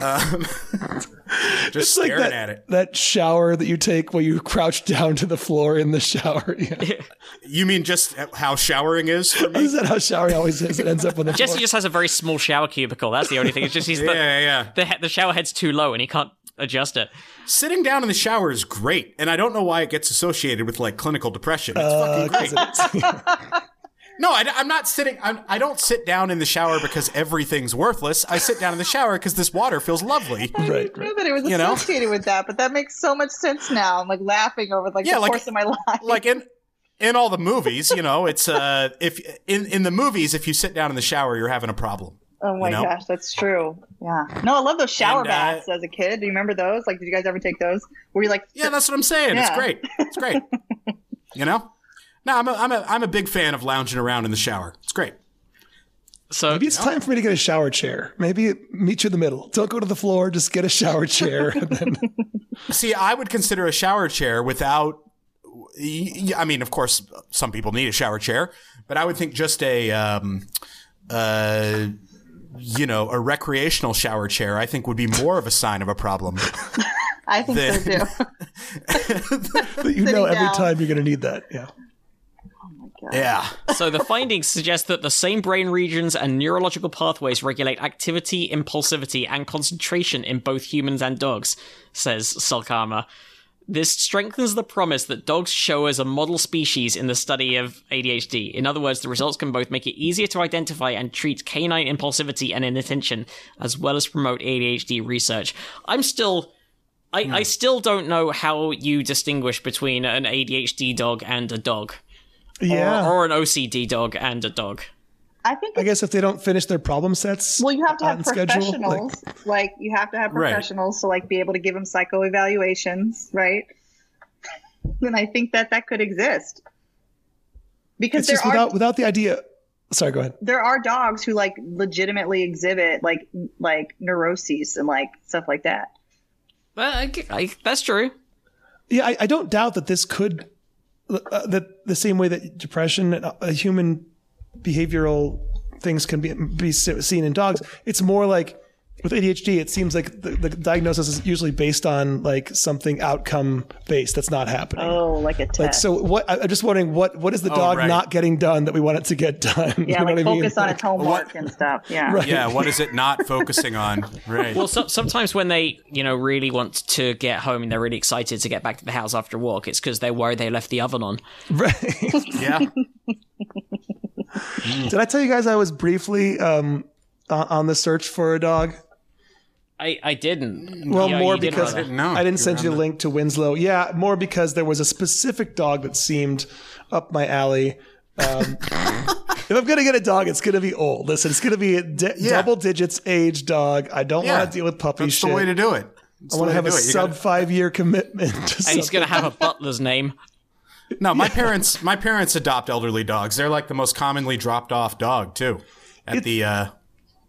um, just
It's like
staring
that,
at it.
that shower that you take where you crouch down to the floor in the shower. Yeah.
You mean just how showering is for me?
Is that how showering always is? It ends up on the
Jesse
floor.
just has a very small shower cubicle. That's the only thing. It's just he's
Yeah,
the,
yeah, yeah.
the the shower head's too low and he can't adjust it.
Sitting down in the shower is great, and I don't know why it gets associated with like clinical depression. It's
Uh,
fucking great. No, I, am not sitting. I'm, I don't sit down in the shower because everything's worthless. I sit down in the shower because this water feels lovely.
I
Right,
didn't know that it was
You know?
with that, but that makes so much sense now. I'm like laughing over like
Yeah,
the
like-
course of my life.
Like in in all the movies, you know, it's uh if in in the movies if you sit down in the shower, you're having a problem.
oh my
you know?
gosh, that's true. Yeah. No, I love those shower
And, uh,
baths as a kid. Do you remember those? Like, did you guys ever take those? Were you like,
Yeah, that's what I'm saying. It's great. It's great. you know. No, I'm a, I'm a I'm a big fan of lounging around in the shower. It's great.
So
Maybe it's time for me to get a shower chair. Maybe meet you in the middle. Don't go to the floor. Just get a shower chair. then,
See, I would consider a shower chair without. I mean, of course, some people need a shower chair, but I would think just a, um, uh, you know, a recreational shower chair. I think would be more of a sign of a problem.
I think so too.
but you know,
Sitting
every
down.
time you're going to need that. Yeah.
Yeah,
So the findings suggest that the same brain regions and neurological pathways regulate activity, impulsivity, and concentration in both humans and dogs, says Sulkama. This strengthens the promise that dogs show as a model species in the study of ADHD. In other words, the results can both make it easier to identify and treat canine impulsivity and inattention, as well as promote ADHD research. I'm still. I, I hmm. still don't know how you distinguish between an ADHD dog and a dog.
Yeah.
Or, or an OCD dog and a dog.
I think
I guess if they don't finish their problem sets,
Well, you have to have
on schedule,
professionals. Like, you have to have
Right.
professionals to like be able to give them psycho evaluations, right? And I think that that could exist because
it's
there
just
are
without without the idea. Sorry, go ahead.
there are dogs who like legitimately exhibit like like neuroses and like stuff like that.
Well, I, I- that's true.
Yeah, I, I don't doubt that this could uh, that the same way that depression and uh, human behavioral things can be be seen in dogs. It's more like with ADHD. It seems like the, the diagnosis is usually based on like something outcome based that's not happening.
Oh, like a test.
Like so, what I- I'm just wondering what what is the dog
right.
not getting done that we want it to get done?
yeah,
you know
like
what I mean?
focus on
Like,
its homework and stuff. Yeah.
Right.
yeah. What is it not focusing on? Right.
Well, so, sometimes when they, you know, really want to get home and they're really excited to get back to the house after a walk, it's because they're worried they left the oven on.
Right.
yeah.
Did I tell you guys I was briefly um, on on the search for a dog?
I, I didn't.
Well,
Yeah,
more
you did
because
rather.
No,
I didn't
you
send you
on
the
the-
link to Winslow. Yeah, more because there was a specific dog that seemed up my alley. Um, if I'm gonna get a dog, it's gonna be old. Listen, it's gonna be a di-
Yeah.
double digits age dog. I don't
Yeah.
want to deal with puppy
That's
shit.
the way to do it. That's
I want to have a
it.
Sub
gotta-
five year commitment. To
And he's going to have a butler's name.
No, my parents my parents adopt elderly dogs. They're like the most commonly dropped off dog too, at the uh,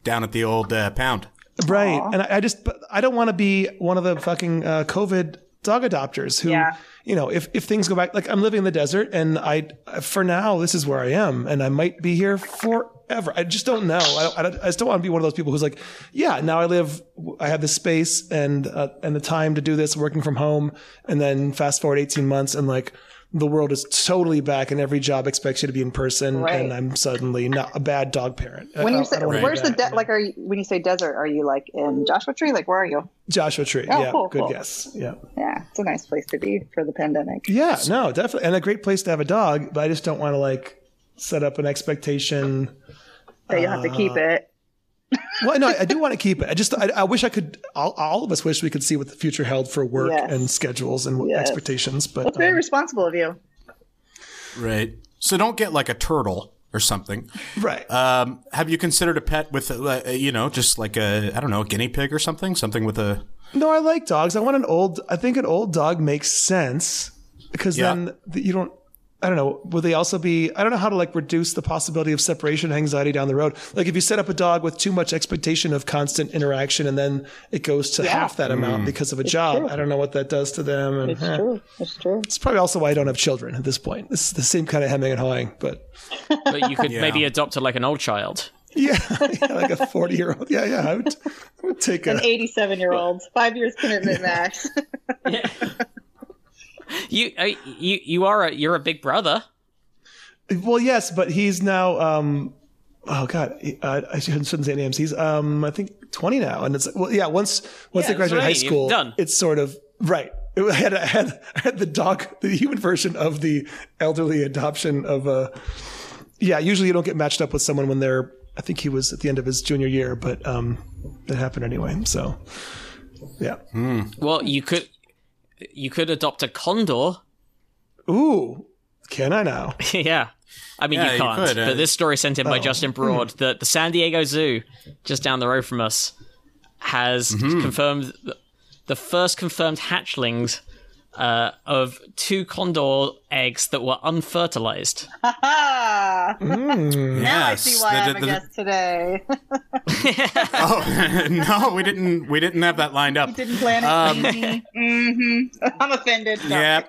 down at the old uh, pound.
Right. And I, I just, but I don't want to be one of the fucking uh, COVID dog adopters who,
Yeah.
you know, if, if things go back, like I'm living in the desert and I, for now, this is where I am and I might be here forever. I just don't know. I, don't, I, don't, I just don't want to be one of those people who's like, yeah, now I live, I have the space and, uh, and the time to do this working from home. And then fast forward 18 months and like, the world is totally back and every job expects you to be in person
Right.
and I'm suddenly not a bad dog parent.
When you
uh,
say,
don't wanna be
where's the de- like? Are you when you say desert? Are you like in Joshua Tree? Like where are you?
Joshua Tree.
Oh,
yeah,
cool,
good
cool.
guess. Yeah.
Yeah, it's a nice place to be for the pandemic.
Yeah, no, definitely. And a great place to have a dog, but I just don't want to like set up an expectation.
That you'll have to keep it.
Well, no, I, I do want to keep it. I just, I, I wish I could, all, all of us wish we could see what the future held for work
Yes.
and schedules and
Yes.
expectations. But
That's very
um,
responsible of you.
Right. So don't get like a turtle or something.
right.
Um, have you considered a pet with, uh, you know, just like a, I don't know, a guinea pig or something? Something with a.
no, I like dogs. I want an old, I think an old dog makes sense because
Yeah.
then you don't, I don't know. Will they also be? I don't know how to like reduce the possibility of separation anxiety down the road. Like if you set up a dog with too much expectation of constant interaction, and then it goes to half that amount because of a job.
true.
I don't know what that does to them. And
It's
eh.
true. It's true.
it's probably also why I don't have children at this point. This is the same kind of hemming and hawing, but
But you could
Yeah.
maybe adopt it like an old child.
yeah, yeah like a forty-year-old. Yeah, yeah. I would, I would take a.
An 87 year old, five years commitment max.
You uh, you you are a you're a big brother.
Well, yes, but he's now. um Oh God, uh, I shouldn't shouldn't say names. He's, um, I think, twenty now, and it's well, yeah. Once once
Yeah,
they graduate high
that's right,
school,
done.
it's sort of right. I had, I had I had the dog, the human version of the elderly adoption of a. Yeah, usually you don't get matched up with someone when they're. I think he was at the end of his junior year, but um, it happened anyway. So, yeah. Mm.
Well, you could you could adopt a condor.
Ooh, can I now?
yeah. I mean,
Yeah,
you
you
can't.
could, uh,
but this story sent in by
Oh.
Justin Broad. that the San Diego Zoo, just down the road from us, has
Mm-hmm.
confirmed the first confirmed hatchlings uh, of two condor eggs that were unfertilized.
Ah, now I see why
The-
I'm
the-
a
the-
guest today.
Oh no, we didn't. We didn't have that lined up.
Didn't plan it. hmm I'm offended. Sorry.
Yeah.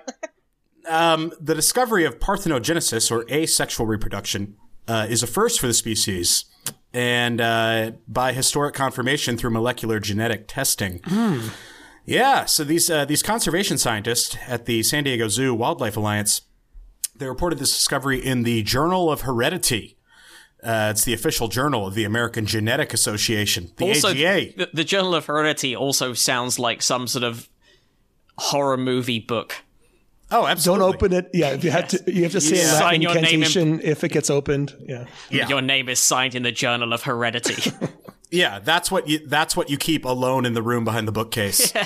Um, the discovery of parthenogenesis, or asexual reproduction, uh, is a first for the species, and uh, by historic confirmation through molecular genetic testing. Yeah. So these uh, these conservation scientists at the San Diego Zoo Wildlife Alliance they reported this discovery in the Journal of Heredity. Uh, it's the official journal of the American Genetic Association, the
also,
AGA.
The, the Journal of Heredity also sounds like some sort of horror movie book.
Oh, absolutely.
Don't open it. Yeah, if you have to, you have to say
Yeah.
a Latin
Sign your name in-
if it gets opened. Yeah.
Yeah.
Your name is signed in the Journal of Heredity.
Yeah, that's what you that's what you keep alone in the room behind the bookcase.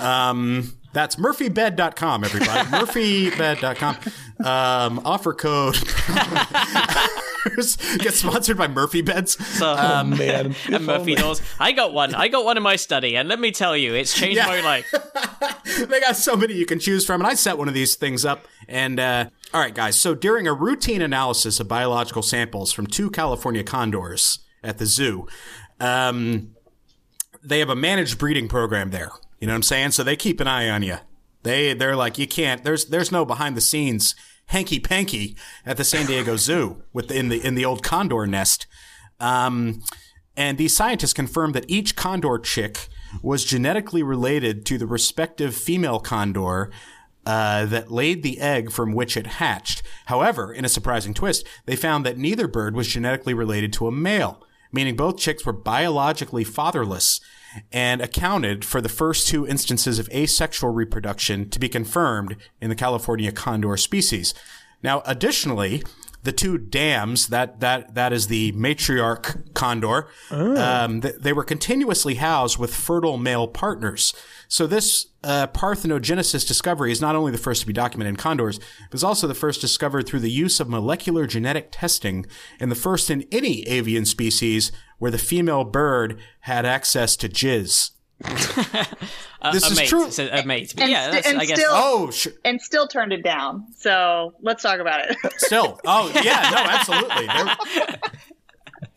Um that's murphybed.com everybody. murphybed.com. Um offer code get sponsored by Murphy Beds.
So,
Oh man.
and Murphy doors. I got one. I got one in my study, and let me tell you, it's changed
Yeah.
my life.
they got so many you can choose from and I set one of these things up and uh all right guys, so during a routine analysis of biological samples from two California condors at the zoo, um they have a managed breeding program there. You know what I'm saying? So they keep an eye on you. They they're like you can't. There's there's no behind the scenes hanky panky at the San Diego Zoo with in the in the old condor nest. Um, and these scientists confirmed that each condor chick was genetically related to the respective female condor uh, that laid the egg from which it hatched. However, in a surprising twist, they found that neither bird was genetically related to a male, meaning both chicks were biologically fatherless and accounted for the first two instances of asexual reproduction to be confirmed in the California condor species. Now, additionally, the two dams that that that is the matriarch condor. Um, th- they were continuously housed with fertile male partners. So this uh, parthenogenesis discovery is not only the first to be documented in condors, but is also the first discovered through the use of molecular genetic testing, and the first in any avian species where the female bird had access to jizz. This
a
is
mate,
true.
so- a mate. But
And
yeah,
sti-
that's,
and
I guess.
still-
Oh, sure.
and still turned it down. So let's talk about it.
Still. Oh, yeah, no, absolutely. There-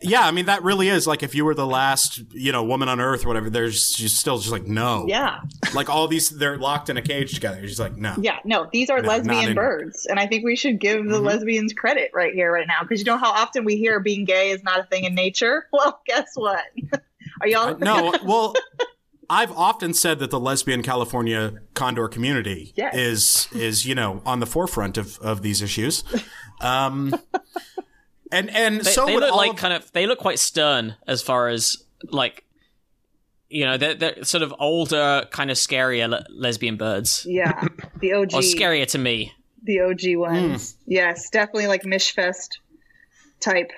yeah, I mean that really is like if you were the last, you know, woman on earth or whatever, there's just still just like no.
yeah.
Like all these they're locked in a cage together. You're just like, no.
Yeah, no, these are
No, not
lesbian
in-
birds, and I think we should give the mm-hmm. lesbians credit right here, right now, because you know how often we hear being gay is not a thing in nature. Well, guess what? Are y'all?
Uh, no, well, I've often said that the lesbian California condor community
Yes.
is is you know on the forefront of of these issues. Um, and and
They,
so
they look like
of-
kind of. They look quite stern as far as like. You know, they're, they're sort of older, kind of scarier le- lesbian birds.
Yeah, the OG,
Or scarier to me.
the OG ones.
Hmm.
Yes, definitely like Michfest type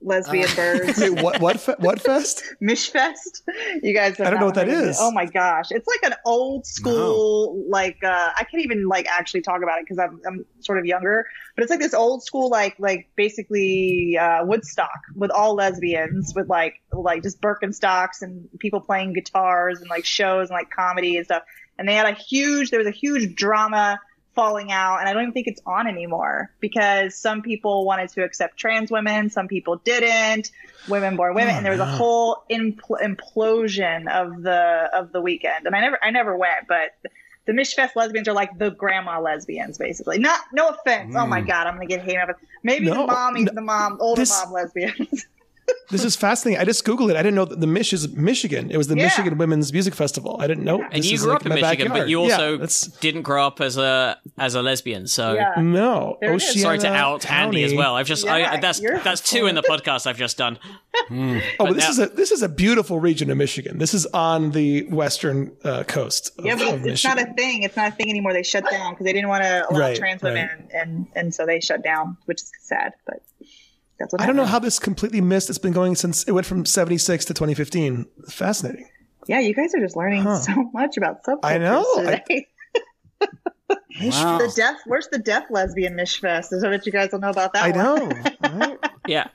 lesbian
Uh.
birds.
Wait, what? What? Fe- what fest?
Michfest. You guys,
I don't know what that is.
heard of it.
is.
Oh my gosh, it's like an old school. Like uh, I can't even like actually talk about it because I'm I'm sort of younger. But it's like this old school, like like basically uh, Woodstock with all lesbians, with like like just Birkenstocks and people playing guitars and like shows and like comedy and stuff. And they had a huge. There was a huge drama falling out and I don't even think it's on anymore because some people wanted to accept trans women, some people didn't, women born women, and there was a oh, whole impl- implosion of the of the weekend. And I never I never went, but the Michfest lesbians are like the grandma lesbians, basically. Not no offense. Oh my mm. god, I'm gonna get hate. Maybe
No,
the mommy,
no.
the mom, older
This-
mom lesbians.
This is fascinating. I just googled it. I didn't know that the Mich is Michigan. It was the
Yeah.
Michigan Women's Music Festival. I didn't know.
And
This
you grew
like
up in
my
Michigan, but you also
that's-
didn't grow up as a as a lesbian. So
yeah.
no.
There it is.
Oceana
sorry to out Andy as well. I've just I, that's that's two in the podcast I've just done.
Oh, but this
now-
is a this is a beautiful region of Michigan. This is on the western uh, coast. Of,
Yeah, but
of
it's, it's not a thing. It's not a thing anymore. They shut down because they didn't want to allow
Right,
trans
right.
women, and and so they shut down, which is sad. But that's what
I don't know how this completely missed. It's been going since it went from seventy six to twenty fifteen. Fascinating.
Yeah, you guys are just learning
Huh.
so much about subcultures
I know. I-
Wow.
the deaf. Where's the deaf lesbian Michfest? Is that what you guys don't know about that?
I
one?
know. right?
Yeah.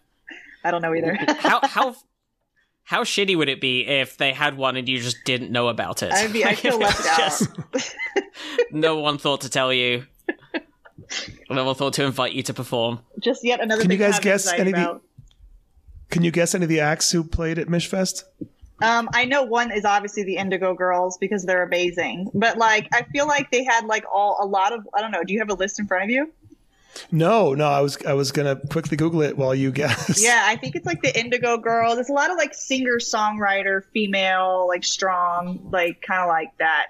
I don't know either.
How how how shitty would it be if they had one and you just didn't know about it?
I'd be. I feel left out.
just- no one thought to tell you. No one thought to invite you to perform.
Just yet another.
Can you
thing to
guys guess any of the- Can you guess any of the acts who played at Michfest?
Um, I know one is obviously the Indigo Girls because they're amazing, but like I feel like they had like all a lot of I don't know. Do you have a list in front of you?
No, no. I was I was gonna quickly Google it while you guess.
Yeah, I think it's like the Indigo Girls. There's a lot of like singer songwriter, female, like strong, like kind of like that.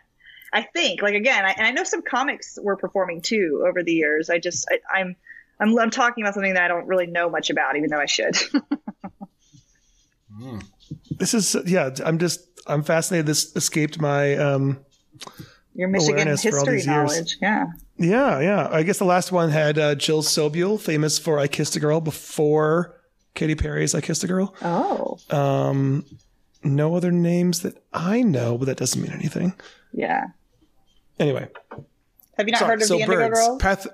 I think like again, I, and I know some comics were performing too over the years. I just I, I'm. I'm, I'm talking about something that I don't really know much about, even though I should.
This is yeah. I'm just I'm fascinated. This escaped my um.
Your Michigan
Awareness for all
history
these years.
yeah.
Yeah, yeah. I guess the last one had uh, Jill Sobule, famous for "I Kissed a Girl" before Katy Perry's "I Kissed a Girl."
Oh,
Um, no other names that I know, but that doesn't mean anything.
yeah.
Anyway,
Have you not
sorry.
heard of
so
the Indigo
birds,
Girls?
Parth-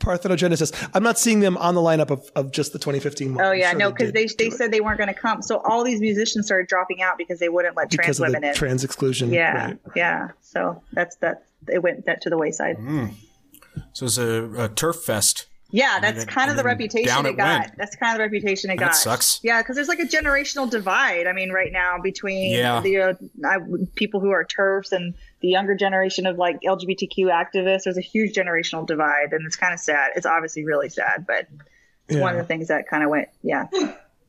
Parthenogenesis. I'm not seeing them on the lineup of, of just the 2015 one.
Oh yeah,
sure
no, because they
did
they said they weren't going to come. So all these musicians started dropping out because they wouldn't let trans
because of
women
the
in.
trans exclusion.
yeah,
right.
yeah. So that's that. It went that to the wayside.
So it's a, a turf fest.
Yeah, that's
then-
kind of the reputation it
it
got.
went.
That's kind of the reputation it
That
got.
sucks.
Yeah, because there's like a generational divide. I mean, right now between
Yeah.
the uh, I, people who are turfs and the younger generation of like LGBTQ activists. There's a huge generational divide, and it's kind of sad. It's obviously really sad, but it's one of the things that kind of went, yeah,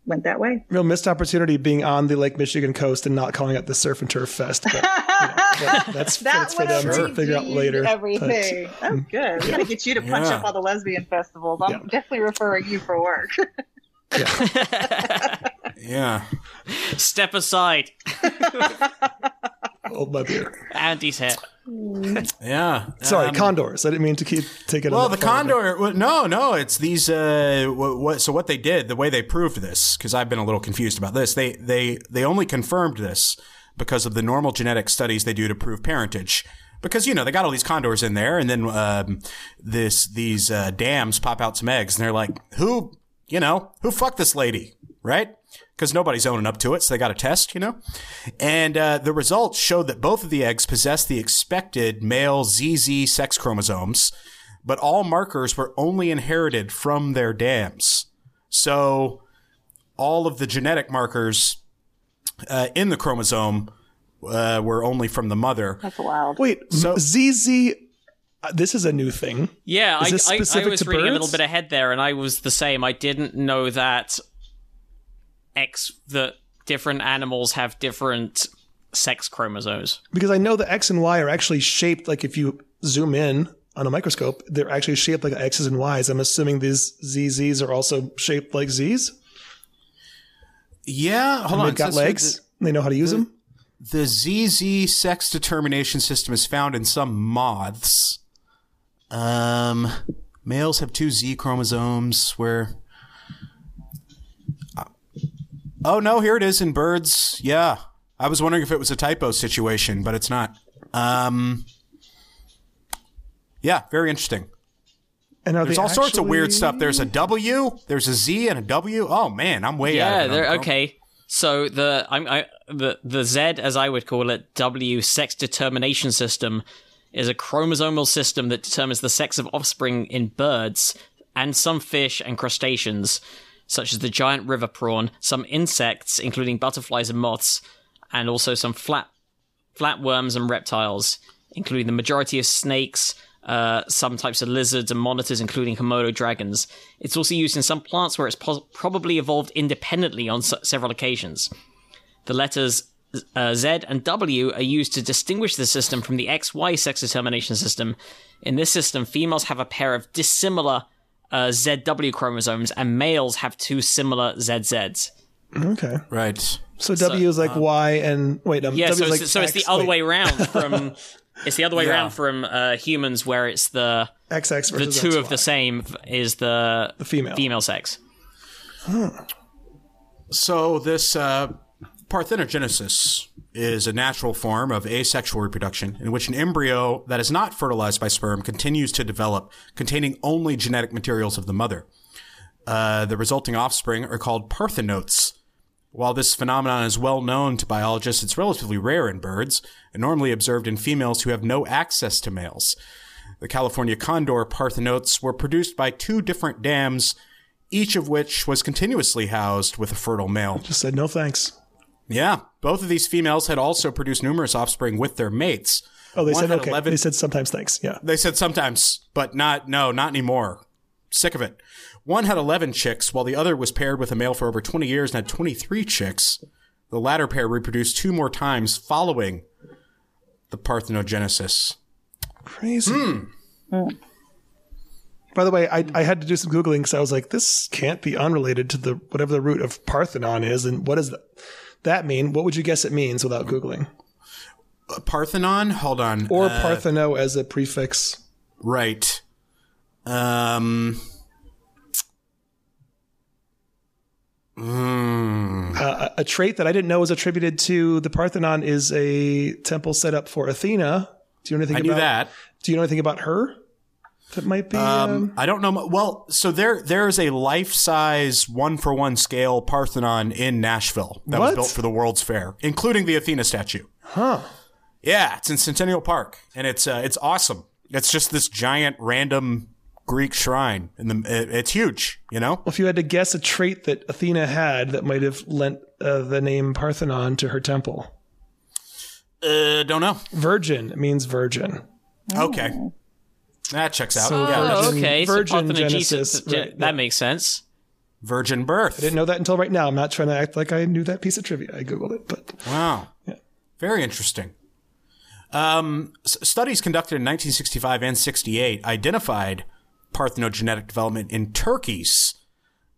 went that way.
Real missed opportunity being on the Lake Michigan coast and not calling it the Surf and Turf Fest. But, you know, that- that's,
That
that's for them to figure out
redeemed
later. but-
Everything. That's oh, good. We got to get you to punch
Yeah.
up all the lesbian festivals. I'm
Yeah.
definitely referring you for work.
Yeah.
Step aside.
Hold my beer.
Andy's here.
Yeah.
Sorry,
Um,
condors. I didn't mean to keep taking.
Well,
on
the
that far, but-
condor. well, No, no, it's these. Uh, what, what? So what they did, the way they proved this, because I've been a little confused about this. They they they only confirmed this because of the normal genetic studies they do to prove parentage. Because you know they got all these condors in there, and then um, this these uh, dams pop out some eggs, and they're like, who you know who fucked this lady, right? Because nobody's owning up to it, so they got a test, you know? And uh, the results showed that both of the eggs possessed the expected male ZZ sex chromosomes, but all markers were only inherited from their dams. So all of the genetic markers uh, in the chromosome uh, were only from the mother.
That's wild.
Wait,
So-
ZZ. uh, This is a new thing.
Yeah,
Is
I,
this
I, I
specific
was
to
reading a little bit ahead there, and I was the same. I didn't know that X that different animals have different sex chromosomes.
Because I know the X and Y are actually shaped like if you zoom in on a microscope, they're actually shaped like X's and Y's. I'm assuming these ZZs are also shaped like Z's.
Yeah, hold on.
They've got
It says here
legs. They know how to use them.
The ZZ sex determination system is found in some moths. Um, males have two Z chromosomes. Where? Oh no, here it is in birds. Yeah, I was wondering if it was a typo situation, but it's not. Um, yeah, very interesting.
And are
There's
they
all sorts of weird stuff. There's a W. There's a Z and a W. Oh man, I'm way out.
Yeah,
of it on
they're okay. So the I'm I, the the Z as I would call it W sex determination system is a chromosomal system that determines the sex of offspring in birds and some fish and crustaceans, such as the giant river prawn, some insects including butterflies and moths, and also some flat flatworms and reptiles, including the majority of snakes, uh, some types of lizards and monitors, including Komodo dragons. It's also used in some plants where it's probably evolved independently on several occasions. The letters uh, Z and W are used to distinguish the system from the XY sex determination system. In this system, females have a pair of dissimilar uh, ZW chromosomes, and males have two similar ZZs.
Okay.
Right.
So W is like Y and wait, um,
Yeah,
W
so
is
it's,
like
so it's the
X-
other
wait,
way around from. It's the other way
Yeah.
around from uh, humans, where it's the
XX
the
versus
two of the same is the
The female.
female sex.
So this uh, parthenogenesis is a natural form of asexual reproduction in which an embryo that is not fertilized by sperm continues to develop, containing only genetic materials of the mother. Uh, the resulting offspring are called parthenotes. While this phenomenon is well known to biologists, it's relatively rare in birds and normally observed in females who have no access to males. The California condor parthenotes were produced by two different dams, each of which was continuously housed with a fertile male.
Just said no thanks.
Yeah, both of these females had also produced numerous offspring with their mates.
Oh, they
One
said okay.
11
They said sometimes thanks. Yeah.
They said sometimes, but not, no, not anymore. Sick of it. One had 11 chicks, while the other was paired with a male for over 20 years and had 23 chicks. The latter pair reproduced two more times following the parthenogenesis.
Crazy.
Hmm.
By the way, I, I had to do some googling because I was like, this can't be unrelated to the whatever the root of Parthenon is, and what is that, that mean? What would you guess it means without googling?
Uh, Parthenon? Hold on.
Or
Uh,
Partheno as a prefix?
right. Um. mm,
Uh, a trait that I didn't know was attributed to the Parthenon is a temple set up for Athena. Do you know anything
I
about
that.
Do you know anything about her? That might be. Um,
Um, I don't know. Well, so there there is a life size one for one scale Parthenon in Nashville that was built for the World's Fair, including the Athena statue.
huh.
Yeah, it's in Centennial Park, and it's uh, it's awesome. It's just this giant random Greek shrine, and the it, it's huge. You know,
If you had to guess a trait that Athena had that might have lent uh, the name Parthenon to her temple,
uh, don't know.
virgin means virgin.
Okay, that checks out.
So
yeah,
Virgin-
Oh, okay.
Virgin
parthenogenesis,
Genesis,
ge-
right,
that
yeah.
makes sense.
virgin birth.
I didn't know that until right now. I'm not trying to act like I knew that piece of trivia. I googled it, but
Wow. Very interesting. Um, s- studies conducted in 1965 and 68 identified parthenogenetic development in turkeys.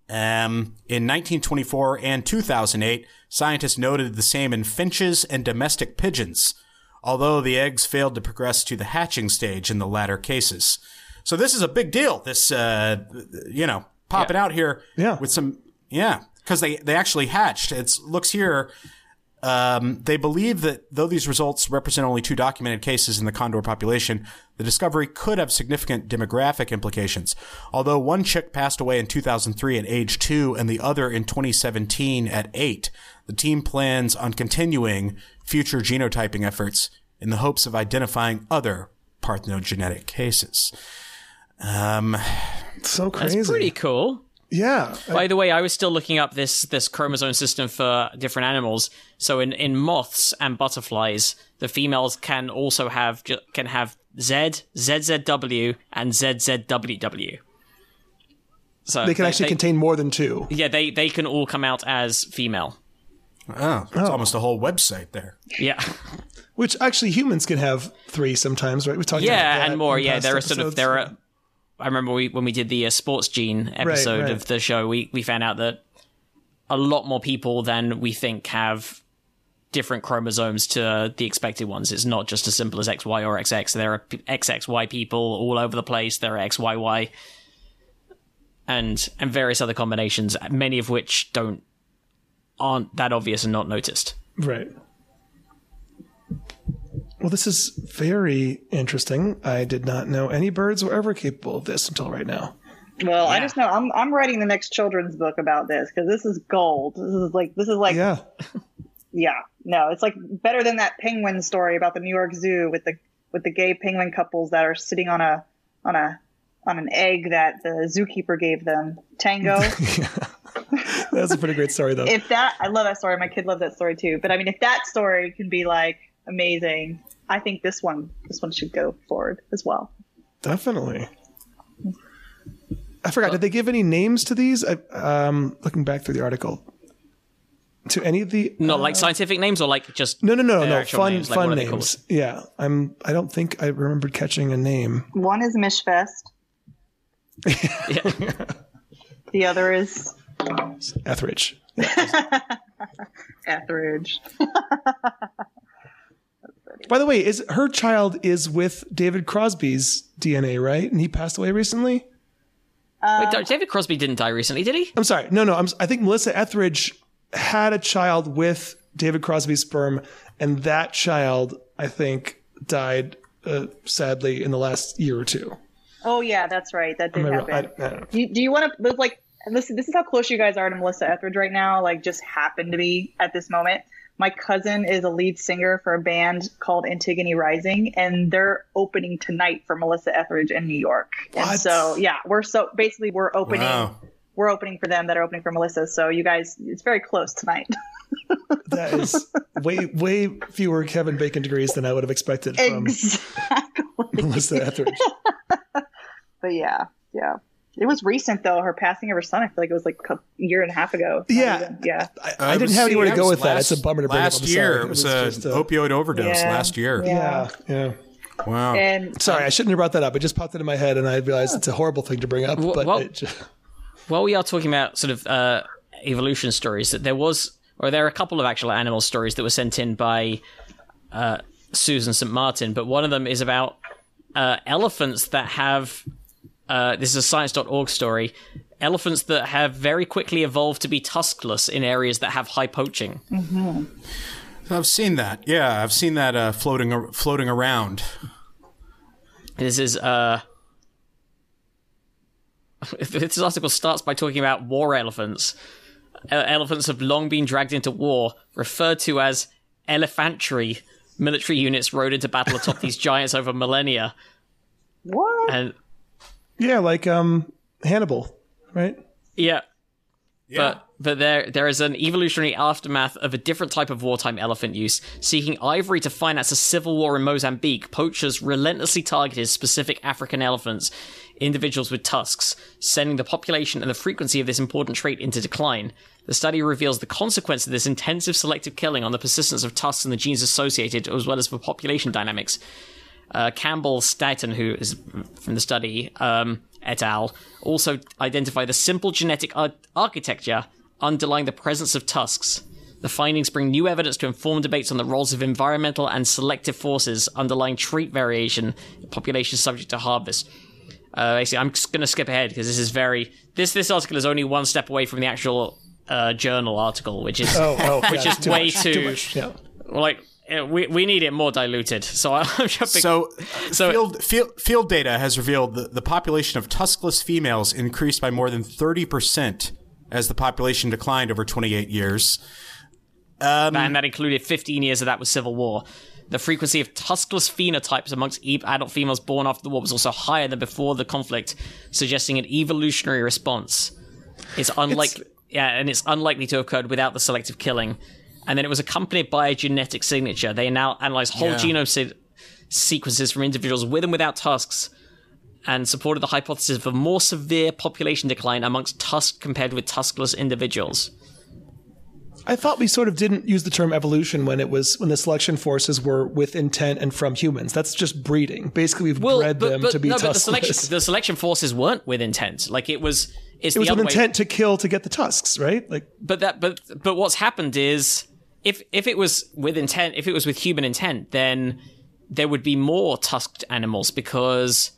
Um, in 1924 and 2008, scientists noted the same in finches and domestic pigeons, although the eggs failed to progress to the hatching stage in the latter cases. So this is a big deal. This, uh, you know, popping out here
Yeah.
with some, yeah, because they, they actually hatched. It looks here Um, they believe that though these results represent only two documented cases in the condor population, the discovery could have significant demographic implications. Although one chick passed away in 2003 at age two and the other in 2017 at eight, the team plans on continuing future genotyping efforts in the hopes of identifying other parthenogenetic cases. Um,
So crazy.
That's pretty cool.
Yeah.
By the way, I was still looking up this this chromosome system for different animals. So in, in moths and butterflies, the females can also have can have Z, ZZW, and ZZWW. So
they can actually contain more than two.
yeah, they they can all come out as female.
oh, it's almost a whole website there.
Yeah,
Which actually humans can have three sometimes, right? We talked about
yeah,
that
and more. Yeah, there are sort of there are. I remember we when we did the uh, sports gene episode
right.
of the show, we we found out that a lot more people than we think have different chromosomes to the expected ones. It's not just as simple as XY or XX. There are XXY people all over the place. There are XYY and and various other combinations, many of which don't aren't that obvious and not noticed.
Right. Well, this is very interesting. I did not know any birds were ever capable of this until right now.
Well, I just know I'm I'm writing the next children's book about this because this is gold. This is like this is like yeah.
Yeah.
no, it's like better than that penguin story about the New York Zoo with the with the gay penguin couples that are sitting on a on a on an egg that the zookeeper gave them. Tango.
That's a pretty great story, though.
if that I love that story. My kid loved that story too. But I mean, if that story can be like amazing, I think this one this one should go forward as well.
Definitely. I forgot. Did they give any names to these? I, um, looking back through the article, to any of the
Not like scientific names or like just
no, no, no,
their
no, fun,
names,
fun
what are they
names. Yeah, I'm. I don't think I remembered catching a name.
One is Michfest.
Yeah.
The other is
Etheridge.
Etheridge.
By the way, is her child is with David Crosby's DNA, right? And he passed away recently.
Wait, David Crosby didn't die recently, did he?
I'm sorry. No, no. I'm, I think Melissa Etheridge had a child with David Crosby's sperm, and that child, I think, died uh, sadly in the last year or two.
Oh yeah, that's right. That did
Am I wrong?
happen.
I- I don't.
Do you, do you want to like listen? This is how close you guys are to Melissa Etheridge right now. Like, just happen to be at this moment. My cousin is a lead singer for a band called Antigone Rising, and they're opening tonight for Melissa Etheridge in New York. And
What?
so, yeah, we're so basically we're opening.
Wow.
We're opening for them that are opening for Melissa. So you guys, it's very close tonight.
That is way, way fewer Kevin Bacon degrees than I would have expected from
exactly.
Melissa Etheridge.
But yeah, yeah. It was recent though. Her passing of her son. I feel like it was like a year and a half ago.
Yeah.
even- yeah.
I, I didn't have anywhere to go
was
with that. It's a bummer to bring
Last
up. I'm
year,
sorry.
it was, a
just, uh,
opioid overdose.
Yeah.
Last year.
Yeah.
Yeah, yeah.
Wow.
And
Sorry, I shouldn't have brought that up. It just popped into my head, and I realized it's a horrible thing to bring up.
Wh-
But
what-
it just,
While we are talking about sort of uh, evolution stories, that there was, or there are a couple of actual animal stories that were sent in by uh, Susan St. Martin, but one of them is about uh, elephants that have. Uh, this is a science.org story. Elephants that have very quickly evolved to be tuskless in areas that have high poaching.
I've seen that. Yeah, I've seen that uh, floating ar- floating around.
This is uh this article starts by talking about war elephants. Uh, elephants have long been dragged into war, referred to as elephantry. Military units rode into battle atop these giants over millennia,
what?
and
yeah, like um, Hannibal, right?
yeah,
Yeah.
but but there there is an evolutionary aftermath of a different type of wartime elephant use. Seeking ivory to finance a civil war in Mozambique, poachers relentlessly targeted specific African elephants, individuals with tusks, sending the population and the frequency of this important trait into decline. The study reveals the consequence of this intensive selective killing on the persistence of tusks and the genes associated, as well as for population dynamics uh, Campbell-Staton, who is from the study, um, et al., also identify the simple genetic ar- architecture underlying the presence of tusks. The findings bring new evidence to inform debates on the roles of environmental and selective forces underlying trait variation in populations subject to harvest. Uh, basically, I'm just going to skip ahead because this is very this this article is only one step away from the actual uh, journal article, which is
Oh, oh,
which
yeah,
is
too
way
much,
too,
much. Yeah.
like Uh, we we need it more diluted. So I'm jumping.
So,
So-
field, field field data has revealed that the population of tuskless females increased by more than thirty percent as the population declined over 28 years.
Um, and that included 15 years of that was civil war. The frequency of tuskless phenotypes amongst adult females born after the war was also higher than before the conflict, suggesting an evolutionary response. It's unlikely, yeah, and it's unlikely to have occurred without the selective killing. And then it was accompanied by a genetic signature. They now analyzed whole
Yeah.
genome se- sequences from individuals with and without tusks, and supported the hypothesis of a more severe population decline amongst tusk compared with tuskless individuals.
I thought we sort of didn't use the term evolution when it was when the selection forces were with intent and from humans. That's just breeding. Basically, we've bred them to be
no,
tuskless.
but the selection, the selection forces weren't with intent. Like it was, it's
it was with
other way.
intent to kill to get the tusks, right? Like
But that, but but what's happened is, if if it was with intent, if it was with human intent, then there would be more tusked animals because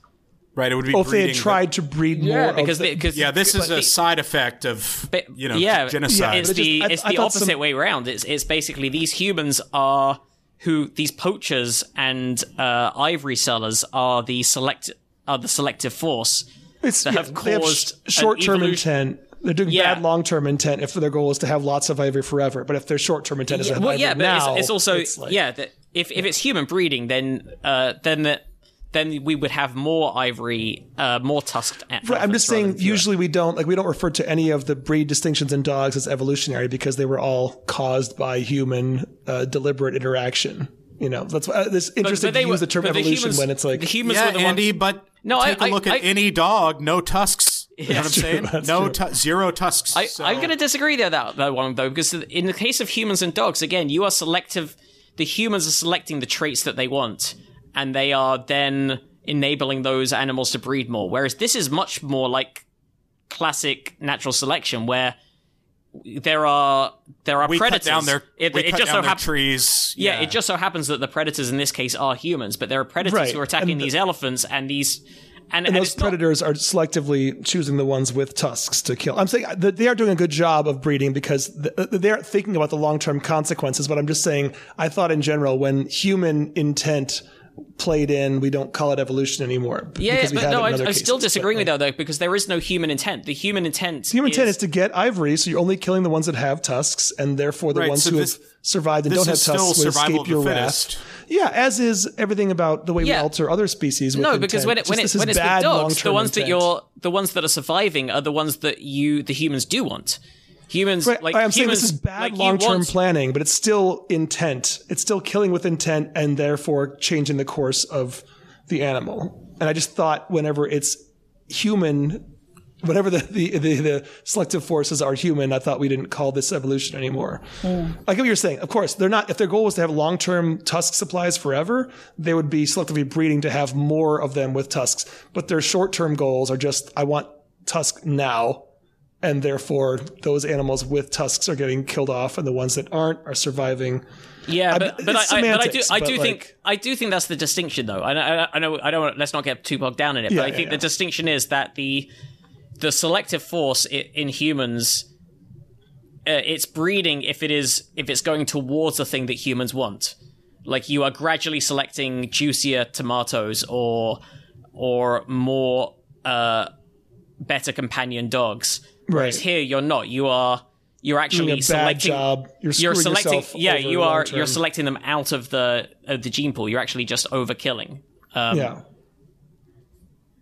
Right? It would be
Or if they had
breeding,
tried to breed more.
yeah,
of
because
the-
because
Yeah, this is a
the-
side effect of
but-
you know
yeah,
genocide.
It's the
just- I-
it's
I
the
thought
opposite
some-
way around. It's it's basically these humans are who these poachers and uh, ivory sellers are the select are the selective force.
it's,
that
yeah,
have
they
caused an
short-term
evolution-
intent. They're doing
Yeah.
bad long-term intent if their goal is to have lots of ivory forever. But if their short-term intent is to have
well,
ivory
yeah, but
now,
it's, it's also
it's like-
yeah. That if if it's human breeding, then uh, then that then we would have more ivory, uh, more tusked. a-
Right, I'm just saying. Usually, we don't like we don't refer to any of the breed distinctions in dogs as evolutionary because they were all caused by human uh, deliberate interaction. You know, that's why uh, it's interesting
but they
to
were-
use the term
but the
evolution
humans-
when it's like
the humans
yeah,
were the
Andy,
ones.
but
No, I-
take a
I-
look at
I-
any dog, no tusks. You know what I'm
true,
saying? No,
true.
tu- zero tusks.
I,
So-
I'm going to disagree there that that one though because in the case of humans and dogs, again, you are selective. The humans are selecting the traits that they want, and they are then enabling those animals to breed more. Whereas this is much more like classic natural selection, where there are there are
we
predators.
cut down their
it,
we
it
cut
just
down
so happens.
trees.
Yeah, it just so happens that the predators in this case are humans, but there are predators
Right,
who are attacking
the-
these elephants and these. And,
and
and
those
it's not-
predators are selectively choosing the ones with tusks to kill. I'm saying uh, that they are doing a good job of breeding because they aren't thinking about the long term consequences. But I'm just saying, I thought in general, when human intent played in, we don't call it evolution anymore.
Yeah,
because we
but
have
no,
it
I'm, I'm still
cases.
disagreeing
But,
with that though because there is no human intent. The human intent.
the Human intent is to get ivory, so you're only killing the ones that have tusks, and therefore the
Right,
ones
so
who
this-
have survived and don't have tusks will escape your
fittest.
wrath. Yeah, as is everything about the way
Yeah.
we alter other species. With
No, because
intent.
when it, when,
Just
it,
this
when
is
it's with
bad
dogs, the
long-term
ones that you're the ones that are surviving are the ones that you the humans do want. Humans
Right,
like
I'm saying this is bad
like,
long-term
want-
planning, but it's still intent. It's still killing with intent, and therefore changing the course of the animal. And I just thought, whenever it's human, whenever the the, the, the selective forces are human, I thought we didn't call this evolution anymore. Hmm. I get what you're saying. Of course, they're not. If their goal was to have long-term tusk supplies forever, they would be selectively breeding to have more of them with tusks. But their short-term goals are just, I want tusk now and therefore those animals with tusks are getting killed off, and the ones that aren't are surviving.
Yeah, but
I-
but I, I, but I do I do
like-
think I do think that's the distinction though. I, I, I know I don't want, let's not get too bogged down in it,
Yeah,
but I
yeah,
think
yeah.
the distinction is that the the selective force in humans uh, it's breeding if it is if it's going towards the thing that humans want. Like you are gradually selecting juicier tomatoes or or more uh, better companion dogs. Whereas
Right.
here you're not. You are you're actually
Doing a bad
selecting
job. You're,
you're selecting yeah you are you're selecting them out of the of the gene pool you're actually just overkilling um,
yeah.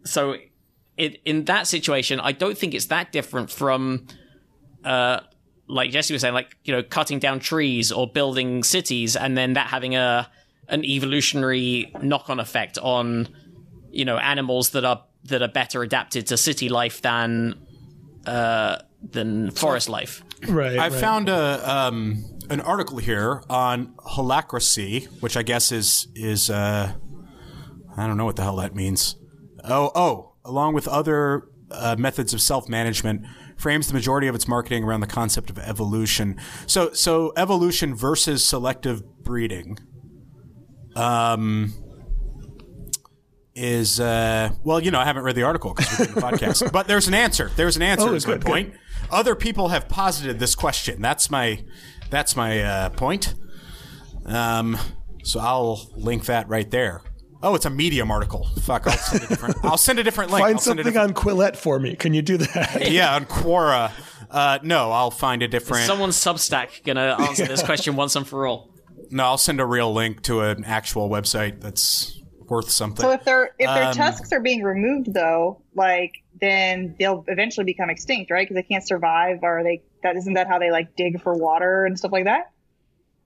so it, in that situation i don't think it's that different from uh like jesse was saying like you know cutting down trees or building cities and then that having a an evolutionary knock-on effect on you know animals that are that are better adapted to city life than uh than forest life
Right.
I
right.
found a um, an article here on holacracy, which I guess is is uh, I don't know what the hell that means. Oh, oh, along with other uh, methods of self management, frames the majority of its marketing around the concept of evolution. So, so evolution versus selective breeding. Um, is uh, well, you know, I haven't read the article because we're doing the podcast, but there's an answer. There's an answer.
Oh,
is my
good,
point. Other people have posited this question. That's my that's my uh, point. Um, so I'll link that right there. Oh, it's a Medium article. Fuck, I'll send a different. I'll send a different link.
Find
I'll send a
something on Quillette for me. Can you do that?
yeah, on Quora. Uh, no, I'll find a different.
Someone's Substack gonna answer this question once and for all.
no, I'll send a real link to an actual website that's worth something.
So if their if their
Um,
tusks are being removed, though, like then they'll eventually become extinct, right? Because they can't survive, or they that isn't that how they like dig for water and stuff like that?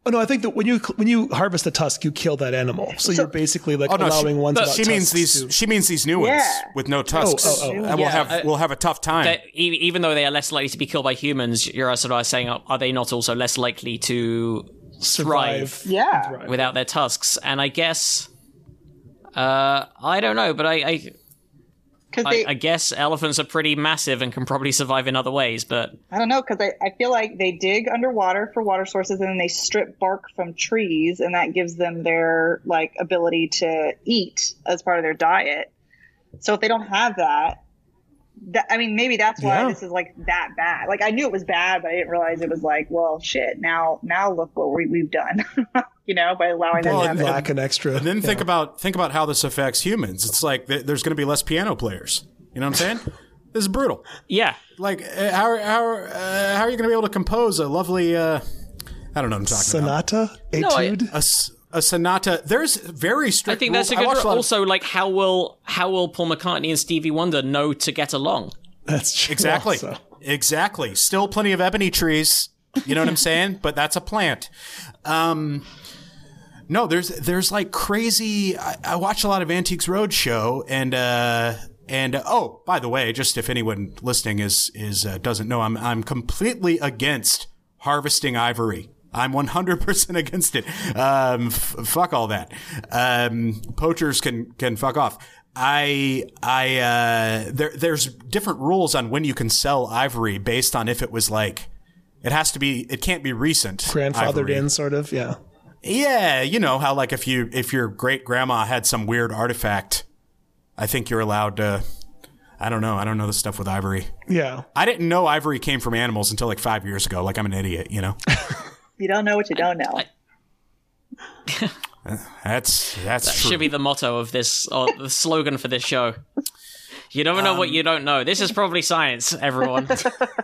Oh no, I think that when you when you harvest a tusk, you kill that animal. So, you're basically like
Oh, no, she-
allowing ones
but
without
she means these.
to-
She means these new ones
Yeah.
with no tusks.
oh, oh.
And we'll have
uh,
we'll have a tough time.
That even though they are less likely to be killed by humans, you're sort of saying, are they not also less likely to
survive.
thrive
Yeah.
Thrive.
without their tusks? And I guess, uh, I don't know, but I, I,
Because
I, I guess elephants are pretty massive and can probably survive in other ways. But
I don't know, because I, I feel like they dig underwater for water sources and then they strip bark from trees, and that gives them their like ability to eat as part of their diet. So if they don't have that, that I mean, maybe that's why
Yeah.
this is like that bad. Like I knew it was bad, but I didn't realize it was like, well, shit. Now, now look what we, we've done. you know, by allowing them
Well,
to
lack an extra.
And then think about think about how this affects humans. It's like th- there's going to be less piano players. You know what I'm saying? this is brutal.
yeah,
Like uh, how how uh, how are you going to be able to compose a lovely? Uh, I don't know what I'm talking about.
Sonata,
I-
etude.
A, s- a sonata. There's very strict.
I think that's a
rules. I
good.
watched a lot of-
also, like how will how will Paul McCartney and Stevie Wonder know to get along?
That's true.
Exactly.
also.
Exactly. Still plenty of ebony trees. You know what I'm saying? But that's a plant. Um, no, there's there's like crazy. I, I watch a lot of Antiques Roadshow, and uh, and uh, oh, by the way, just if anyone listening is is uh, doesn't know, I'm I'm completely against harvesting ivory. I'm 100% against it. Um, f- fuck all that. Um, poachers can can fuck off. I I uh, there there's different rules on when you can sell ivory based on if it was like it has to be it can't be recent
Grandfathered
ivory.
in, sort of. Yeah.
Yeah, you know how like if you if your great grandma had some weird artifact, I think you're allowed to. I don't know. I don't know the stuff with ivory.
Yeah.
I didn't know ivory came from animals until like five years ago. Like I'm an idiot, you know.
You don't know what you don't know.
That's that's
That
true.
should be the motto of this, or the slogan for this show. You never know what
Um,
you don't know. This is probably science, everyone.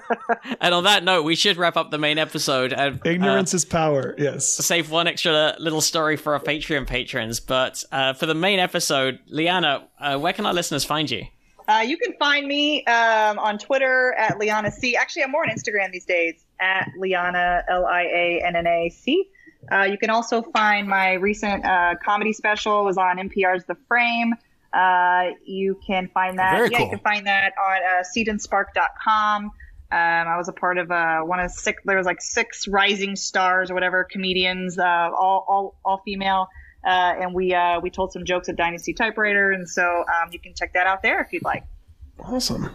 and on that note, we should wrap up the main episode and uh,
Ignorance is power. Yes.
save one extra little story for our Patreon patrons. But uh, for the main episode, Lianna, uh, where can our listeners find you?
Uh, you can find me um, on Twitter at Lianna C. Actually, I'm more on Instagram these days at Lianna L I A N N A C. Uh, you can also find my recent uh, comedy special was on NPR's The Frame. Uh, you can find that.
Very
yeah,
cool.
you can find that on uh, seedandspark.com. Um, I was a part of uh, one of six. There was like six rising stars or whatever comedians, uh, all all all female, uh, and we uh, we told some jokes at Dynasty Typewriter, and so um, you can check that out there if you'd like.
Awesome.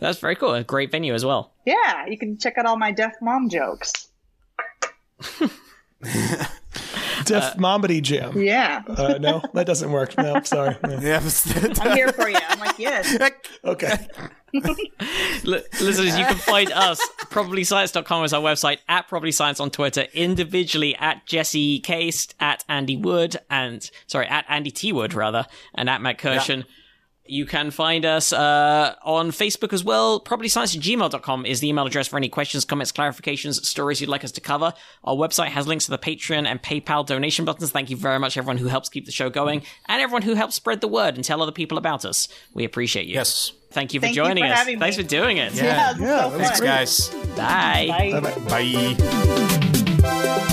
That's very cool. A great venue as well.
Yeah, you can check out all my deaf mom jokes.
Deaf Momedy Jam.
Yeah,
Uh, no, that doesn't work. No, sorry. Yeah.
Yeah,
I'm here for you. I'm like, yes.
Okay.
L- listeners, you can find us, probablyscience.com is our website, at probablyscience on Twitter, individually at Jesse Case, at Andy Wood, and, sorry, at Andy T. Wood, rather, and at Matt Kirshen. You can find us uh, on Facebook as well. Probablyscience at gmail.com is the email address for any questions, comments, clarifications, stories you'd like us to cover. Our website has links to the Patreon and PayPal donation buttons. Thank you very much, everyone who helps keep the show going, and everyone who helps spread the word and tell other people about us. We appreciate you.
yes.
Thank you for
Thank you
joining
for
us.
having me.
Thanks for doing it.
Yeah, this is
Yeah,
so
that was
fun.
Thanks, guys.
Bye.
Bye.
Bye.